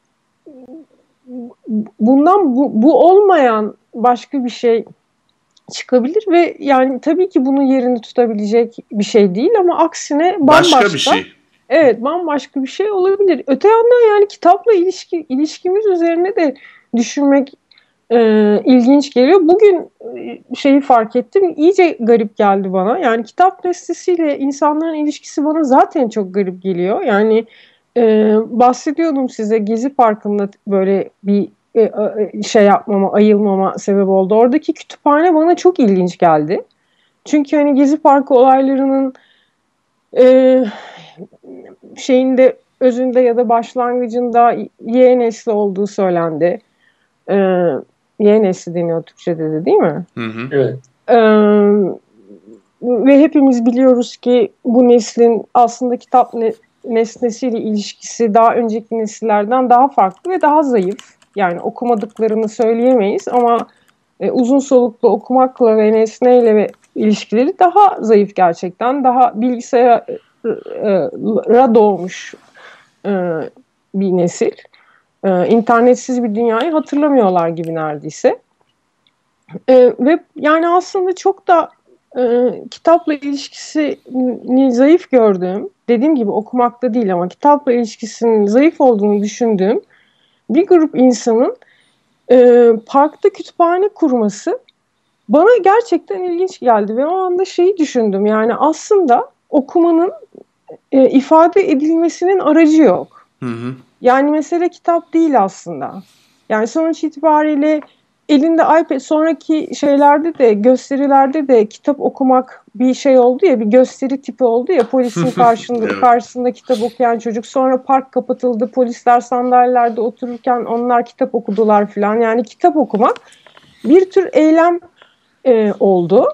bundan bu, bu olmayan başka bir şey çıkabilir ve yani tabii ki bunun yerini tutabilecek bir şey değil ama aksine bambaşka başka bir şey. Evet bambaşka bir şey olabilir. Öte yandan yani kitapla ilişki ilişkimiz üzerine de düşünmek e, ilginç geliyor. Bugün e, şeyi fark ettim. iyice garip geldi bana. Yani kitap nesnesiyle insanların ilişkisi bana zaten çok garip geliyor. Yani e, bahsediyordum size Gezi Parkı'nda böyle bir e, e, şey yapmama, ayılmama sebep oldu. Oradaki kütüphane bana çok ilginç geldi. Çünkü hani Gezi Parkı olaylarının e, şeyinde özünde ya da başlangıcında Y nesli olduğu söylendi. E, Y nesli deniyor Türkçe'de de değil mi? Hı hı. Evet. E, ve hepimiz biliyoruz ki bu neslin aslında kitap ne, nesnesiyle ilişkisi daha önceki nesillerden daha farklı ve daha zayıf. Yani okumadıklarını söyleyemeyiz ama e, uzun soluklu okumakla ve nesneyle ve ilişkileri daha zayıf gerçekten. Daha bilgisayara doğmuş e, bir nesil. E, internetsiz bir dünyayı hatırlamıyorlar gibi neredeyse. E, ve yani aslında çok da e, kitapla ilişkisini zayıf gördüğüm, dediğim gibi okumakta değil ama kitapla ilişkisinin zayıf olduğunu düşündüğüm bir grup insanın e, parkta kütüphane kurması bana gerçekten ilginç geldi ve o anda şeyi düşündüm yani aslında okumanın e, ifade edilmesinin aracı yok. Hı hı. Yani mesele kitap değil aslında. Yani sonuç itibariyle elinde iPad sonraki şeylerde de gösterilerde de kitap okumak bir şey oldu ya bir gösteri tipi oldu ya polisin karşında evet. karşısında kitap okuyan çocuk sonra park kapatıldı polisler sandalyelerde otururken onlar kitap okudular filan yani kitap okumak bir tür eylem e, oldu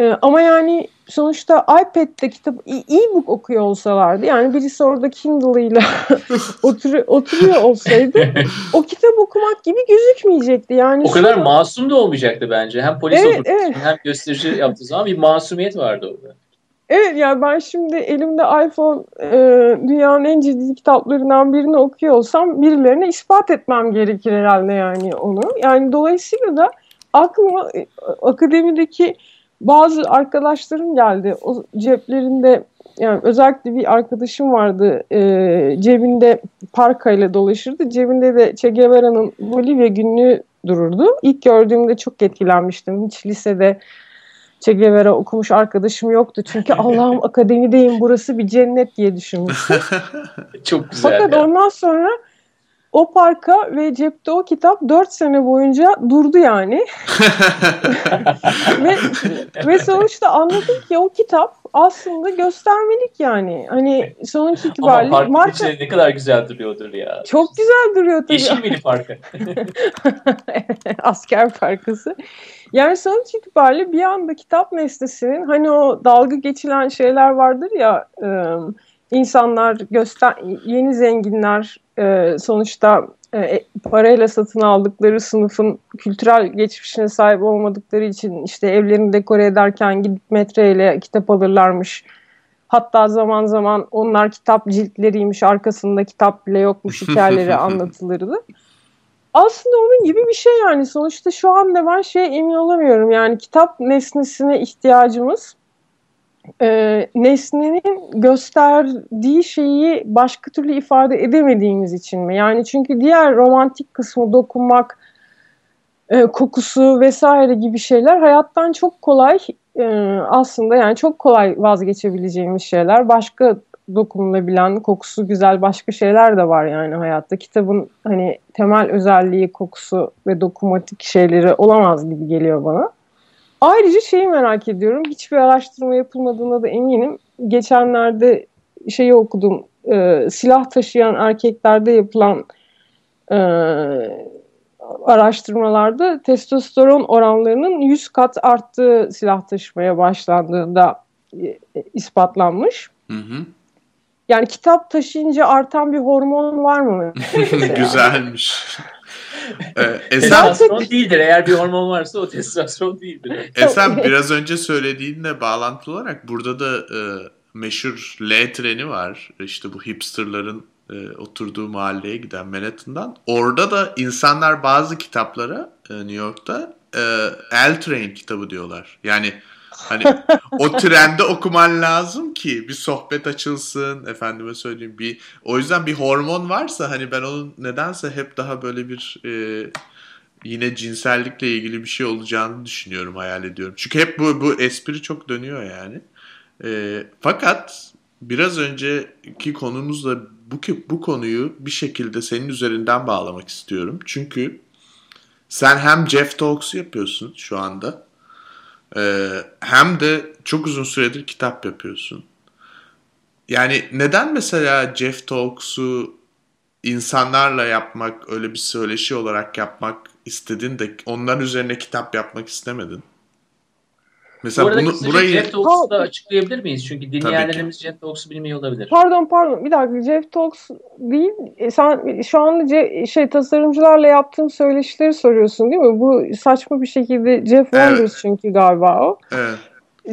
e, ama yani sonuçta iPad'de kitap e-book okuyor olsalardı yani birisi orada Kindle'ıyla otur, oturuyor olsaydı o kitap okumak gibi gözükmeyecekti. Yani o kadar masum da olmayacaktı bence. Hem polis evet, evet. hem gösterici yaptığı zaman bir masumiyet vardı orada. Evet yani ben şimdi elimde iPhone e, dünyanın en ciddi kitaplarından birini okuyor olsam birilerine ispat etmem gerekir herhalde yani onu. Yani dolayısıyla da aklıma e, akademideki bazı arkadaşlarım geldi. O ceplerinde yani özellikle bir arkadaşım vardı e, cebinde parkayla dolaşırdı. Cebinde de Che Guevara'nın Bolivya günlüğü dururdu. İlk gördüğümde çok etkilenmiştim. Hiç lisede Che Guevara okumuş arkadaşım yoktu. Çünkü Allah'ım akademideyim burası bir cennet diye düşünmüştüm. çok güzel. Fakat ya. ondan sonra o parka ve cepte o kitap 4 sene boyunca durdu yani. ve, ve sonuçta anladım ki o kitap aslında göstermelik yani. Hani sonuç itibariyle. Ama marka... ne kadar güzel duruyordur ya. Çok güzel duruyor tabii. Yeşil mini parkı. Asker parkası. Yani sonuç itibariyle bir anda kitap nesnesinin hani o dalga geçilen şeyler vardır ya ıı, insanlar göster yeni zenginler e, sonuçta e, parayla satın aldıkları sınıfın kültürel geçmişine sahip olmadıkları için işte evlerini dekore ederken gidip metreyle kitap alırlarmış. Hatta zaman zaman onlar kitap ciltleriymiş, arkasında kitap bile yokmuş hikayeleri anlatılırdı. Aslında onun gibi bir şey yani. Sonuçta şu anda ben şey emin olamıyorum. Yani kitap nesnesine ihtiyacımız e, nesnenin gösterdiği şeyi başka türlü ifade edemediğimiz için mi? Yani çünkü diğer romantik kısmı dokunmak, e, kokusu vesaire gibi şeyler hayattan çok kolay e, aslında yani çok kolay vazgeçebileceğimiz şeyler. Başka dokunulabilen, kokusu güzel başka şeyler de var yani hayatta. Kitabın hani temel özelliği kokusu ve dokunmatik şeyleri olamaz gibi geliyor bana. Ayrıca şeyi merak ediyorum. Hiçbir araştırma yapılmadığına da eminim. Geçenlerde şeyi okudum. E, silah taşıyan erkeklerde yapılan e, araştırmalarda testosteron oranlarının 100 kat arttığı silah taşımaya başlandığında e, ispatlanmış. Hı hı. Yani kitap taşıyınca artan bir hormon var mı? Güzelmiş. Ee, testosteron değildir. Eğer bir hormon varsa o testosteron değildir. Esen biraz önce söylediğinle bağlantılı olarak burada da e, meşhur L treni var. İşte bu hipsterların e, oturduğu mahalleye giden Manhattan'dan. Orada da insanlar bazı kitaplara e, New York'ta e, L Train kitabı diyorlar. Yani Hani o trende okuman lazım ki bir sohbet açılsın efendime söyleyeyim bir o yüzden bir hormon varsa hani ben onun nedense hep daha böyle bir e, yine cinsellikle ilgili bir şey olacağını düşünüyorum hayal ediyorum. Çünkü hep bu bu espri çok dönüyor yani. E, fakat biraz önceki konumuzla bu bu konuyu bir şekilde senin üzerinden bağlamak istiyorum. Çünkü sen hem Jeff Talks'u yapıyorsun şu anda ee, hem de çok uzun süredir kitap yapıyorsun. Yani neden mesela Jeff Talks'u insanlarla yapmak, öyle bir söyleşi olarak yapmak istedin de onların üzerine kitap yapmak istemedin? Mesela Bu arada bunu, burayı... Jeff Talks'u da açıklayabilir miyiz? Çünkü dinleyenlerimiz Jeff Talks'u bilmiyor olabilir. Pardon pardon bir dakika Jeff Talks değil. E, sen şu anda ce, şey tasarımcılarla yaptığım söyleşileri soruyorsun değil mi? Bu saçma bir şekilde Jeff Wonders evet. çünkü galiba o. Evet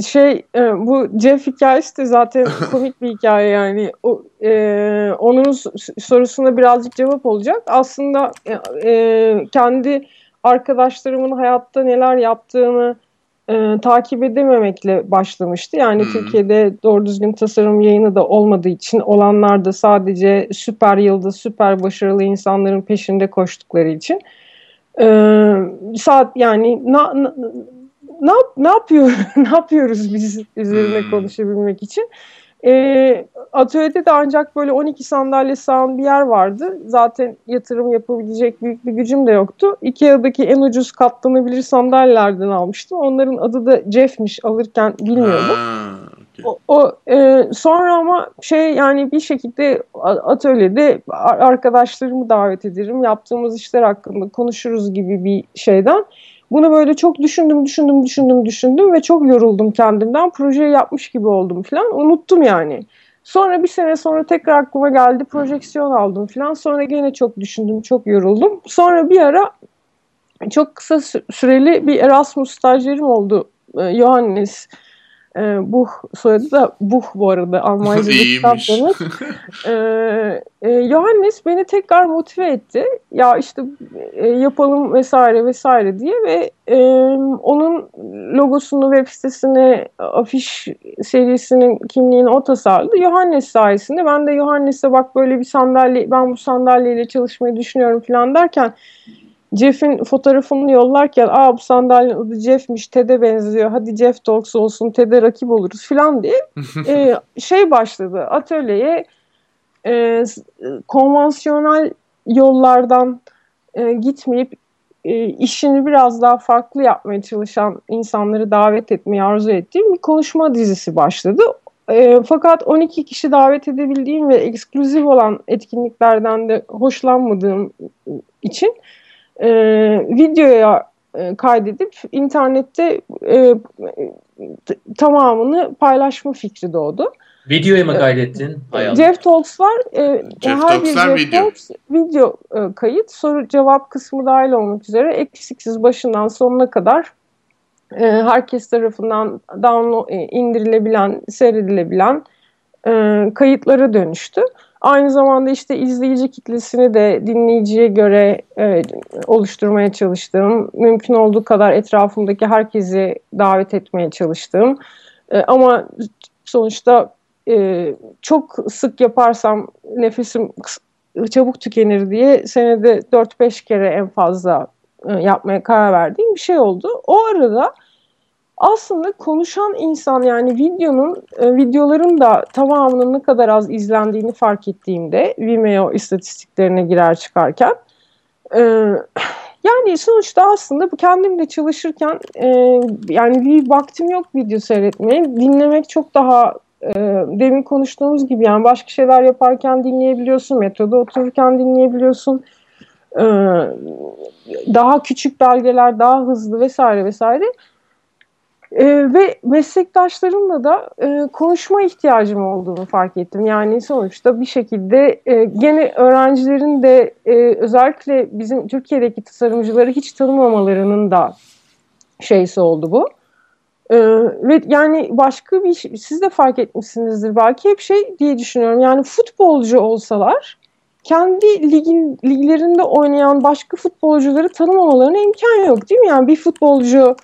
şey e, bu Jeff hikayesi de zaten komik bir hikaye yani o, e, onun sorusuna birazcık cevap olacak aslında e, e, kendi arkadaşlarımın hayatta neler yaptığını e, takip edememekle başlamıştı. Yani hmm. Türkiye'de doğru düzgün tasarım yayını da olmadığı için olanlar da sadece süper yıldız, süper başarılı insanların peşinde koştukları için. E, saat yani na, na, ne, ne yapıyor ne yapıyoruz biz üzerine hmm. konuşabilmek için? E, atölyede de ancak böyle 12 sandalye sağan bir yer vardı. Zaten yatırım yapabilecek büyük bir gücüm de yoktu. Ikea'daki en ucuz katlanabilir sandalyelerden almıştım. Onların adı da Jeff'miş alırken bilmiyordum. O, o e, sonra ama şey yani bir şekilde atölyede arkadaşlarımı davet ederim. Yaptığımız işler hakkında konuşuruz gibi bir şeyden. Bunu böyle çok düşündüm, düşündüm, düşündüm, düşündüm ve çok yoruldum kendimden. Projeyi yapmış gibi oldum falan. Unuttum yani. Sonra bir sene sonra tekrar aklıma geldi. Projeksiyon aldım falan. Sonra gene çok düşündüm, çok yoruldum. Sonra bir ara çok kısa süreli bir Erasmus stajyerim oldu. Johannes e, Buh soyadı da Buh bu arada Almanca'da kitap demek. e, e, Johannes beni tekrar motive etti. Ya işte e, yapalım vesaire vesaire diye ve e, onun logosunu web sitesine afiş serisinin kimliğini o tasarladı. Johannes sayesinde ben de Johannes'e bak böyle bir sandalye ben bu sandalyeyle çalışmayı düşünüyorum falan derken Jeff'in fotoğrafını yollarken aa bu sandalyenin adı Jeff'miş TED'e benziyor hadi Jeff Talks olsun TED'e rakip oluruz falan diye e, şey başladı atölyeye e, konvansiyonel yollardan e, gitmeyip e, işini biraz daha farklı yapmaya çalışan insanları davet etmeyi arzu ettiğim bir konuşma dizisi başladı. E, fakat 12 kişi davet edebildiğim ve ekskluzif olan etkinliklerden de hoşlanmadığım için e, videoya e, kaydedip internette e, tamamını paylaşma fikri doğdu. Videoya mı kaydettin? Hay Jeff Talks var. E, Jeff her bir Jeff video. Talks video e, kayıt. Soru cevap kısmı dahil olmak üzere eksiksiz başından sonuna kadar e, herkes tarafından download, e, indirilebilen, seyredilebilen e, kayıtlara dönüştü. Aynı zamanda işte izleyici kitlesini de dinleyiciye göre e, oluşturmaya çalıştığım, mümkün olduğu kadar etrafımdaki herkesi davet etmeye çalıştığım e, ama sonuçta e, çok sık yaparsam nefesim çabuk tükenir diye senede 4-5 kere en fazla e, yapmaya karar verdiğim bir şey oldu. O arada aslında konuşan insan yani videonun e, videoların da tamamının ne kadar az izlendiğini fark ettiğimde Vimeo istatistiklerine girer çıkarken e, yani sonuçta aslında bu kendim de çalışırken e, yani bir vaktim yok video seyretmeye. Dinlemek çok daha e, demin konuştuğumuz gibi yani başka şeyler yaparken dinleyebiliyorsun metroda otururken dinleyebiliyorsun. E, daha küçük belgeler daha hızlı vesaire vesaire e, ve meslektaşlarımla da e, konuşma ihtiyacım olduğunu fark ettim. Yani sonuçta bir şekilde e, gene öğrencilerin de e, özellikle bizim Türkiye'deki tasarımcıları hiç tanımamalarının da şeysi oldu bu. E, ve yani başka bir siz de fark etmişsinizdir belki hep şey diye düşünüyorum. Yani futbolcu olsalar kendi ligin liglerinde oynayan başka futbolcuları tanımamalarına imkan yok değil mi? Yani bir futbolcu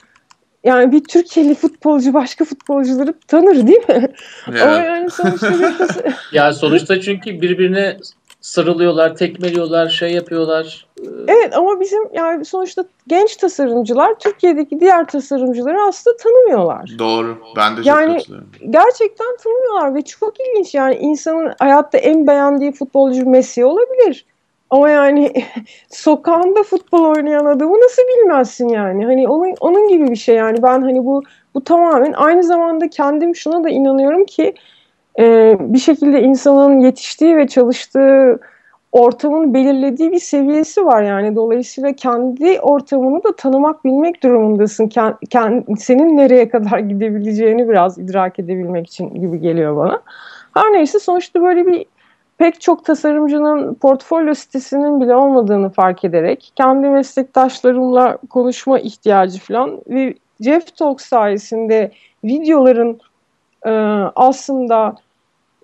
yani bir Türkiye'li futbolcu başka futbolcuları tanır değil mi? Evet. Ama yani sonuçta ya sonuçta çünkü birbirine sarılıyorlar, tekmeliyorlar, şey yapıyorlar. Evet ama bizim yani sonuçta genç tasarımcılar Türkiye'deki diğer tasarımcıları aslında tanımıyorlar. Doğru. Ben de çok yani, Gerçekten tanımıyorlar ve çok ilginç yani insanın hayatta en beğendiği futbolcu Messi olabilir. Ama yani sokağında futbol oynayan adamı nasıl bilmezsin yani? Hani onun onun gibi bir şey yani. Ben hani bu bu tamamen aynı zamanda kendim şuna da inanıyorum ki e, bir şekilde insanın yetiştiği ve çalıştığı ortamın belirlediği bir seviyesi var yani. Dolayısıyla kendi ortamını da tanımak, bilmek durumundasın. Kend, kend, senin nereye kadar gidebileceğini biraz idrak edebilmek için gibi geliyor bana. Her neyse sonuçta böyle bir pek çok tasarımcının portfolyo sitesinin bile olmadığını fark ederek kendi meslektaşlarımla konuşma ihtiyacı falan ve Jeff Talk sayesinde videoların e, aslında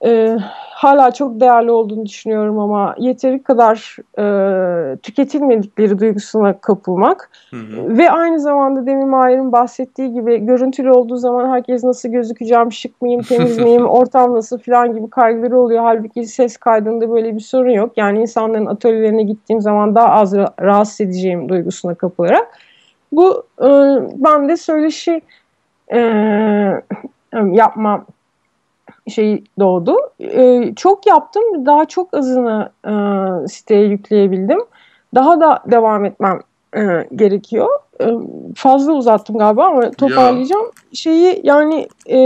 e, hala çok değerli olduğunu düşünüyorum ama yeteri kadar e, tüketilmedikleri duygusuna kapılmak hı hı. ve aynı zamanda demin Mahir'in bahsettiği gibi görüntülü olduğu zaman herkes nasıl gözükeceğim, şık mıyım, temiz miyim, ortam nasıl falan gibi kaygıları oluyor. Halbuki ses kaydında böyle bir sorun yok. Yani insanların atölyelerine gittiğim zaman daha az rahatsız edeceğim duygusuna kapılarak. Bu e, ben de söyleşi e, yapma şey doğdu. E, çok yaptım. Daha çok azını e, siteye yükleyebildim. Daha da devam etmem e, gerekiyor. E, fazla uzattım galiba ama toparlayacağım. Ya. Şeyi yani e,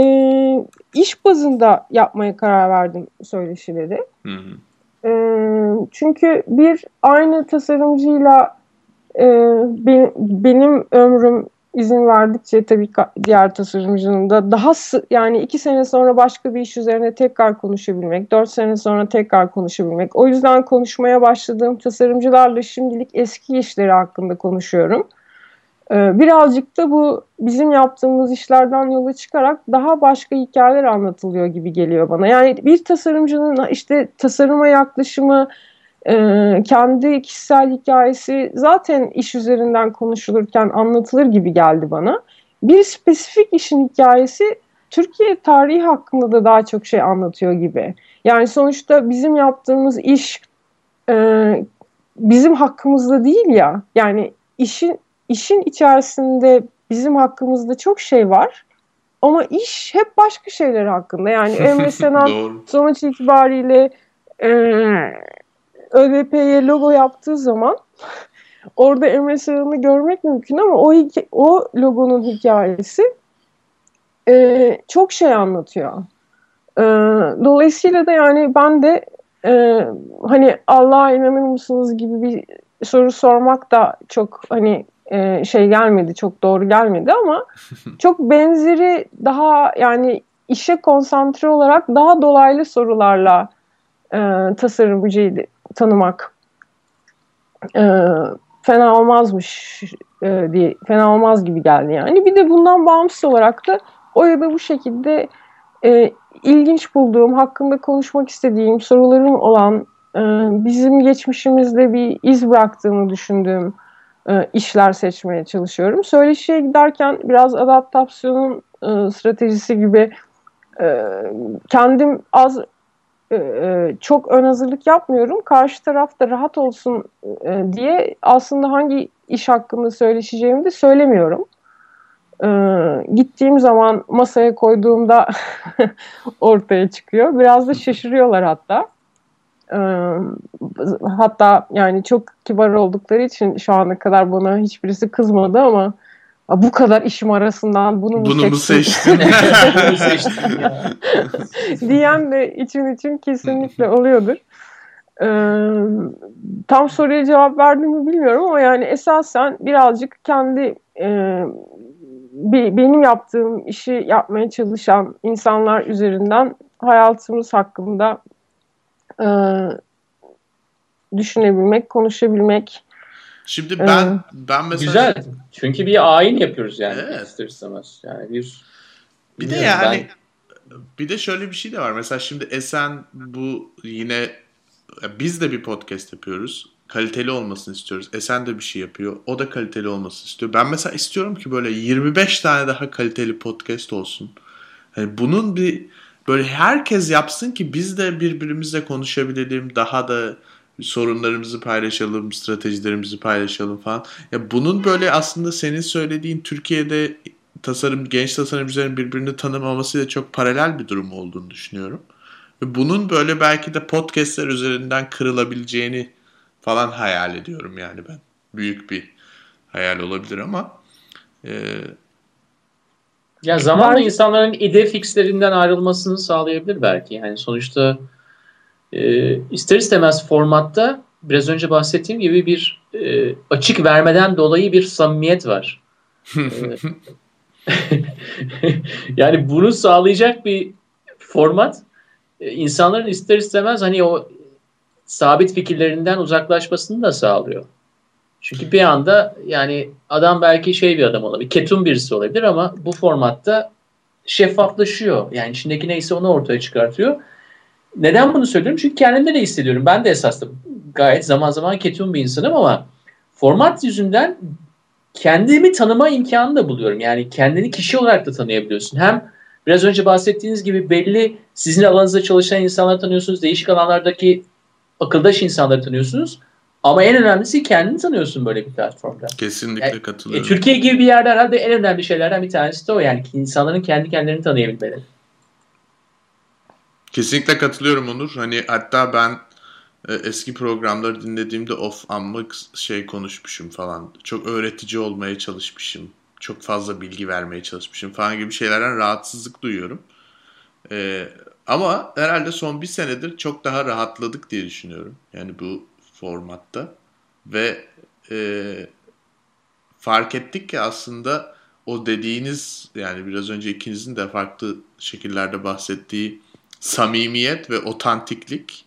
iş bazında yapmaya karar verdim söyleşileri. Hı hı. E, çünkü bir aynı tasarımcıyla e, benim, benim ömrüm izin verdikçe tabii diğer tasarımcının da daha yani iki sene sonra başka bir iş üzerine tekrar konuşabilmek, dört sene sonra tekrar konuşabilmek. O yüzden konuşmaya başladığım tasarımcılarla şimdilik eski işleri hakkında konuşuyorum. Ee, birazcık da bu bizim yaptığımız işlerden yola çıkarak daha başka hikayeler anlatılıyor gibi geliyor bana. Yani bir tasarımcının işte tasarıma yaklaşımı, e, kendi kişisel hikayesi zaten iş üzerinden konuşulurken anlatılır gibi geldi bana. Bir spesifik işin hikayesi Türkiye tarihi hakkında da daha çok şey anlatıyor gibi. Yani sonuçta bizim yaptığımız iş e, bizim hakkımızda değil ya. Yani işin işin içerisinde bizim hakkımızda çok şey var. Ama iş hep başka şeyler hakkında. Yani Emre Senan sonuç itibariyle e, ÖVP'ye logo yaptığı zaman orada Emre Sarı'nı görmek mümkün ama o, o logonun hikayesi e, çok şey anlatıyor. E, dolayısıyla da yani ben de e, hani Allah'a inanır mısınız gibi bir soru sormak da çok hani e, şey gelmedi, çok doğru gelmedi ama çok benzeri daha yani işe konsantre olarak daha dolaylı sorularla e, tasarımcıyı tanımak e, fena olmazmış e, diye fena olmaz gibi geldi yani. Bir de bundan bağımsız olarak da o ya da bu şekilde e, ilginç bulduğum, hakkında konuşmak istediğim sorularım olan e, bizim geçmişimizde bir iz bıraktığını düşündüğüm e, işler seçmeye çalışıyorum. Söyleşiye giderken biraz adaptasyonun e, stratejisi gibi e, kendim az çok ön hazırlık yapmıyorum. Karşı taraf da rahat olsun e, diye aslında hangi iş hakkında söyleşeceğimi de söylemiyorum. E, gittiğim zaman masaya koyduğumda ortaya çıkıyor. Biraz da şaşırıyorlar hatta. E, hatta yani çok kibar oldukları için şu ana kadar bana hiçbirisi kızmadı ama bu kadar işim arasından bunu mu bunu seçtin? Mu seçtin? diyen de için için kesinlikle oluyordur. Ee, tam soruya cevap verdim mi bilmiyorum ama yani esasen birazcık kendi e, bir, benim yaptığım işi yapmaya çalışan insanlar üzerinden hayatımız hakkında e, düşünebilmek, konuşabilmek. Şimdi ben ee, ben mesela güzel. Çünkü bir ayin yapıyoruz yani evet. ister istemez. Yani bir bir de yani ben... bir de şöyle bir şey de var. Mesela şimdi Esen bu yine biz de bir podcast yapıyoruz. Kaliteli olmasını istiyoruz. Esen de bir şey yapıyor. O da kaliteli olmasını istiyor. Ben mesela istiyorum ki böyle 25 tane daha kaliteli podcast olsun. Yani bunun bir böyle herkes yapsın ki biz de birbirimizle konuşabilelim. Daha da sorunlarımızı paylaşalım, stratejilerimizi paylaşalım falan. Ya bunun böyle aslında senin söylediğin Türkiye'de tasarım genç tasarımcıların birbirini tanımamasıyla çok paralel bir durum olduğunu düşünüyorum. Ve bunun böyle belki de podcastler üzerinden kırılabileceğini falan hayal ediyorum yani ben. Büyük bir hayal olabilir ama e, ya zamanla ben... insanların ide fixlerinden ayrılmasını sağlayabilir belki. Yani sonuçta e, ister istemez formatta biraz önce bahsettiğim gibi bir e, açık vermeden dolayı bir samimiyet var. yani bunu sağlayacak bir format e, insanların ister istemez hani o sabit fikirlerinden uzaklaşmasını da sağlıyor. Çünkü bir anda yani adam belki şey bir adam olabilir, ketum birisi olabilir ama bu formatta şeffaflaşıyor. Yani içindeki neyse onu ortaya çıkartıyor. Neden bunu söylüyorum? Çünkü kendimde de hissediyorum. Ben de esasında gayet zaman zaman ketum bir insanım ama format yüzünden kendimi tanıma imkanı da buluyorum. Yani kendini kişi olarak da tanıyabiliyorsun. Hem biraz önce bahsettiğiniz gibi belli sizin alanınızda çalışan insanları tanıyorsunuz. Değişik alanlardaki akıldaş insanları tanıyorsunuz. Ama en önemlisi kendini tanıyorsun böyle bir platformda. Kesinlikle yani, katılıyorum. E, Türkiye gibi bir yerde herhalde en önemli şeylerden bir tanesi de o. Yani insanların kendi kendilerini tanıyabilmeleri. Kesinlikle katılıyorum Onur. Hani hatta ben e, eski programları dinlediğimde of amma şey konuşmuşum falan. Çok öğretici olmaya çalışmışım. Çok fazla bilgi vermeye çalışmışım falan gibi şeylerden rahatsızlık duyuyorum. E, ama herhalde son bir senedir çok daha rahatladık diye düşünüyorum. Yani bu formatta. Ve e, fark ettik ki aslında o dediğiniz yani biraz önce ikinizin de farklı şekillerde bahsettiği samimiyet ve otantiklik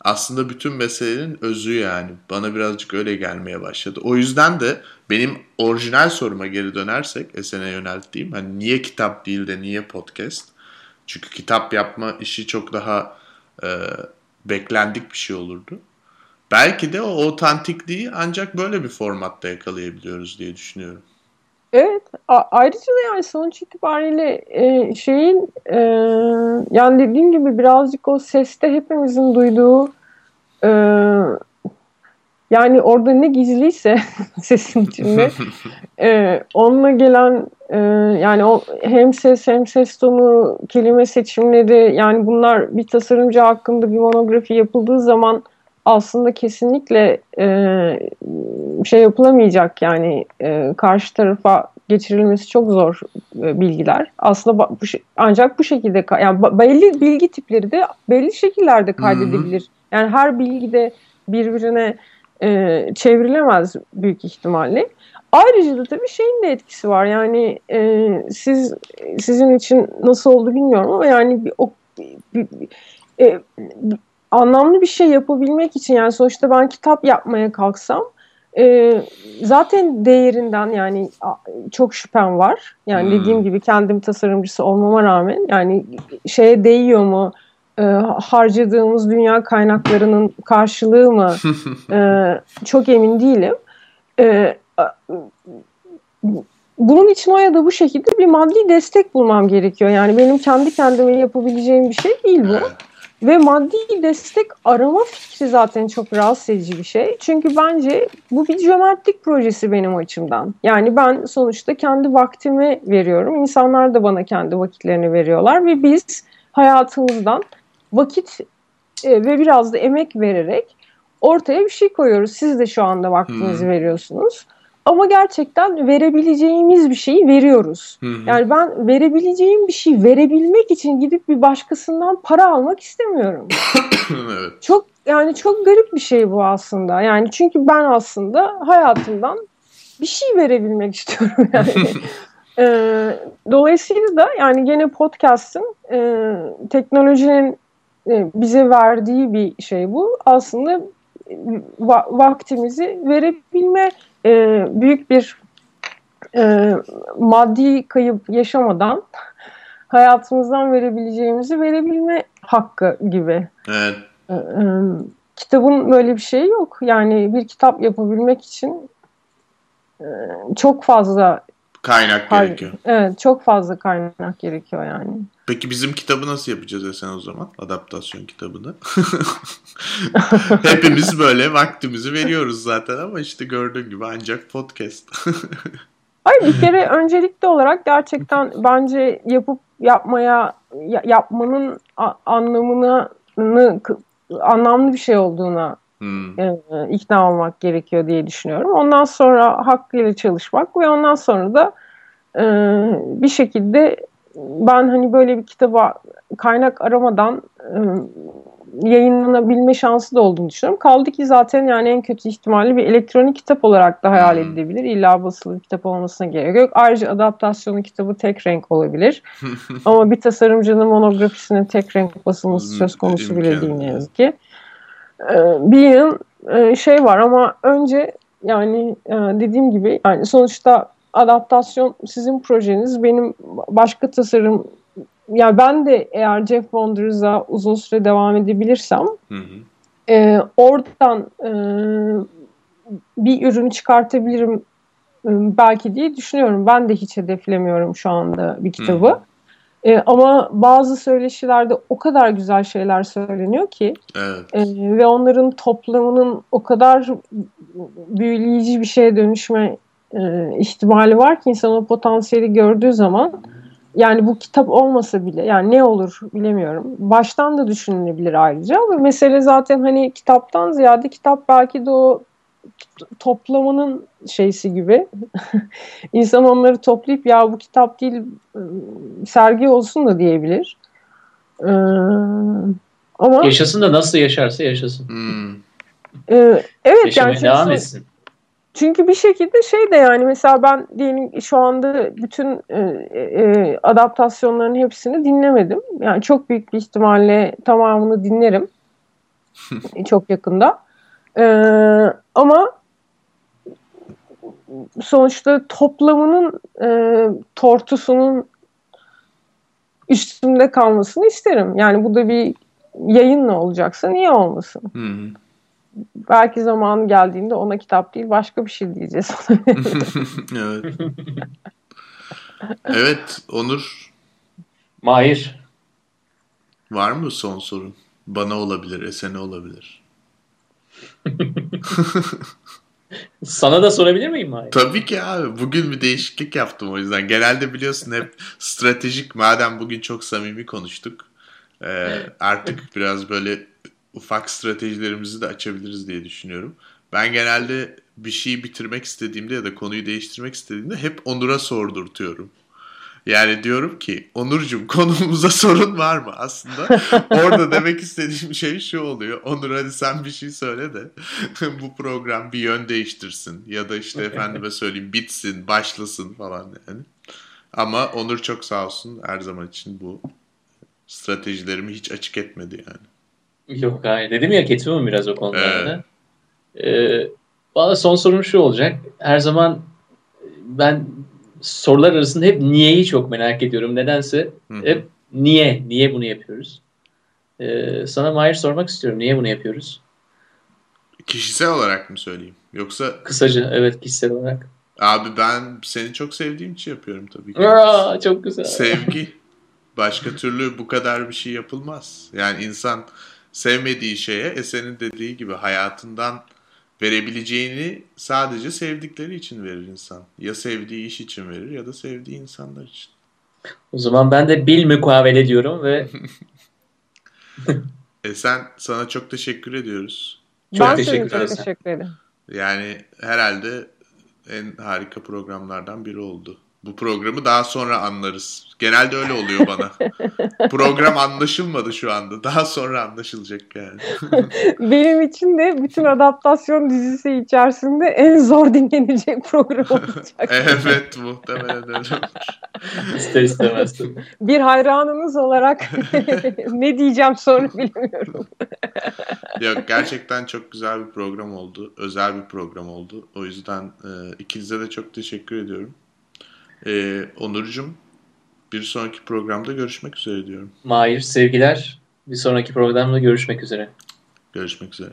aslında bütün meselenin özü yani. Bana birazcık öyle gelmeye başladı. O yüzden de benim orijinal soruma geri dönersek Esen'e yönelttiğim hani niye kitap değil de niye podcast? Çünkü kitap yapma işi çok daha e, beklendik bir şey olurdu. Belki de o otantikliği ancak böyle bir formatta yakalayabiliyoruz diye düşünüyorum. Evet. A- ayrıca da yani sonuç itibariyle e, şeyin e, yani dediğim gibi birazcık o seste hepimizin duyduğu e, yani orada ne gizliyse sesin içinde e, onunla gelen e, yani o hem ses hem ses tonu kelime seçimleri yani bunlar bir tasarımcı hakkında bir monografi yapıldığı zaman aslında kesinlikle e, şey yapılamayacak yani e, karşı tarafa geçirilmesi çok zor e, bilgiler. Aslında bu, ancak bu şekilde yani belli bilgi tipleri de belli şekillerde kaydedebilir. Hı-hı. Yani her bilgi de birbirine e, çevrilemez büyük ihtimalle. Ayrıca da tabii şeyin de etkisi var. Yani e, siz sizin için nasıl oldu bilmiyorum ama yani bir, o, bir, bir, e, anlamlı bir şey yapabilmek için yani sonuçta ben kitap yapmaya kalksam e, zaten değerinden yani çok şüphem var. Yani hmm. dediğim gibi kendim tasarımcısı olmama rağmen yani şeye değiyor mu? E, harcadığımız dünya kaynaklarının karşılığı mı? e, çok emin değilim. E, bunun için o ya da bu şekilde bir maddi destek bulmam gerekiyor. Yani benim kendi kendime yapabileceğim bir şey değil bu. Ve maddi destek arama fikri zaten çok rahatsız edici bir şey. Çünkü bence bu bir cömertlik projesi benim açımdan. Yani ben sonuçta kendi vaktimi veriyorum. İnsanlar da bana kendi vakitlerini veriyorlar ve biz hayatımızdan vakit e, ve biraz da emek vererek ortaya bir şey koyuyoruz. Siz de şu anda vaktinizi hmm. veriyorsunuz. Ama gerçekten verebileceğimiz bir şeyi veriyoruz. Hı hı. Yani ben verebileceğim bir şey verebilmek için gidip bir başkasından para almak istemiyorum. evet. Çok yani çok garip bir şey bu aslında. Yani çünkü ben aslında hayatımdan bir şey verebilmek istiyorum yani. e, dolayısıyla da yani gene podcast'ın e, teknolojinin e, bize verdiği bir şey bu. Aslında va- vaktimizi verebilme e, büyük bir e, maddi kayıp yaşamadan hayatımızdan verebileceğimizi verebilme hakkı gibi. Evet. E, e, kitabın böyle bir şeyi yok. Yani bir kitap yapabilmek için e, çok fazla kaynak gerekiyor. Evet, çok fazla kaynak gerekiyor yani. Peki bizim kitabı nasıl yapacağız Esen o zaman? Adaptasyon kitabını. Hepimiz böyle vaktimizi veriyoruz zaten ama işte gördüğün gibi ancak podcast. Hayır bir kere öncelikli olarak gerçekten bence yapıp yapmaya yapmanın anlamını anlamlı bir şey olduğuna hmm. e, ikna olmak gerekiyor diye düşünüyorum. Ondan sonra hakkıyla çalışmak ve ondan sonra da e, bir şekilde ben hani böyle bir kitaba kaynak aramadan e, yayınlanabilme şansı da olduğunu düşünüyorum. Kaldı ki zaten yani en kötü ihtimalle bir elektronik kitap olarak da hayal hmm. edilebilir. İlla basılı bir kitap olmasına gerek yok. Ayrıca adaptasyonu kitabı tek renk olabilir. Ama bir tasarımcının monografisinin tek renk basılması söz konusu bile değil ne yazık ki. Ee, bir yıl e, şey var ama önce yani e, dediğim gibi yani sonuçta adaptasyon sizin projeniz. Benim başka tasarım yani ben de eğer Jeff Wonders'a uzun süre devam edebilirsem hı hı. E, oradan e, bir ürün çıkartabilirim e, belki diye düşünüyorum. Ben de hiç hedeflemiyorum şu anda bir kitabı. Hı. E, ama bazı söyleşilerde o kadar güzel şeyler söyleniyor ki evet. e, ve onların toplamının o kadar büyüleyici bir şeye dönüşme e, ihtimali var ki insan o potansiyeli gördüğü zaman yani bu kitap olmasa bile yani ne olur bilemiyorum. Baştan da düşünülebilir ayrıca ve mesele zaten hani kitaptan ziyade kitap belki de o toplamanın şeysi gibi. insan onları toplayıp ya bu kitap değil sergi olsun da diyebilir. Ee, ama yaşasın da nasıl yaşarsa yaşasın. Hmm. E, evet Yaşamaya yani devam etsin. Çünkü bir şekilde şey de yani mesela ben diyelim şu anda bütün e, e, adaptasyonların hepsini dinlemedim. Yani çok büyük bir ihtimalle tamamını dinlerim. çok yakında. E, ama sonuçta toplamının e, tortusunun üstünde kalmasını isterim. Yani bu da bir yayınla olacaksa niye olmasın? Hı hı belki zamanı geldiğinde ona kitap değil başka bir şey diyeceğiz. evet. evet Onur. Mahir. Var mı son sorun? Bana olabilir, Esen'e olabilir. Sana da sorabilir miyim Mahir? Tabii ki abi. Bugün bir değişiklik yaptım o yüzden. Genelde biliyorsun hep stratejik madem bugün çok samimi konuştuk. E, artık biraz böyle ufak stratejilerimizi de açabiliriz diye düşünüyorum. Ben genelde bir şeyi bitirmek istediğimde ya da konuyu değiştirmek istediğimde hep Onur'a sordurtuyorum. Yani diyorum ki Onurcuğum konumuza sorun var mı? Aslında orada demek istediğim şey şu oluyor. Onur hadi sen bir şey söyle de bu program bir yön değiştirsin. Ya da işte efendime söyleyeyim bitsin, başlasın falan yani. Ama Onur çok sağ olsun her zaman için bu stratejilerimi hiç açık etmedi yani. Yok hayır. Dedim ya ketumum biraz o konularda. Evet. Ee, Valla son sorum şu olacak. Her zaman ben sorular arasında hep niyeyi çok merak ediyorum. Nedense hep niye, niye bunu yapıyoruz? Ee, sana Mahir sormak istiyorum. Niye bunu yapıyoruz? Kişisel olarak mı söyleyeyim? Yoksa... Kısaca evet kişisel olarak. Abi ben seni çok sevdiğim için yapıyorum tabii ki. Aa, çok güzel. Sevgi. Başka türlü bu kadar bir şey yapılmaz. Yani insan sevmediği şeye Esen'in dediği gibi hayatından verebileceğini sadece sevdikleri için verir insan. Ya sevdiği iş için verir ya da sevdiği insanlar için. O zaman ben de bil mukavele diyorum ve Esen sana çok teşekkür ediyoruz. Çok ben teşekkür, ederim. teşekkür ederim. Yani herhalde en harika programlardan biri oldu. Bu programı daha sonra anlarız. Genelde öyle oluyor bana. Program anlaşılmadı şu anda. Daha sonra anlaşılacak yani. Benim için de bütün adaptasyon dizisi içerisinde en zor dinlenecek program olacak. evet muhtemelen öyle İster istemez. Bir hayranınız olarak ne diyeceğim sonra bilmiyorum. Yok gerçekten çok güzel bir program oldu. Özel bir program oldu. O yüzden e, ikinize de çok teşekkür ediyorum. Ee, Onurcuğum bir sonraki programda görüşmek üzere diyorum. Mahir sevgiler. Bir sonraki programda görüşmek üzere. Görüşmek üzere.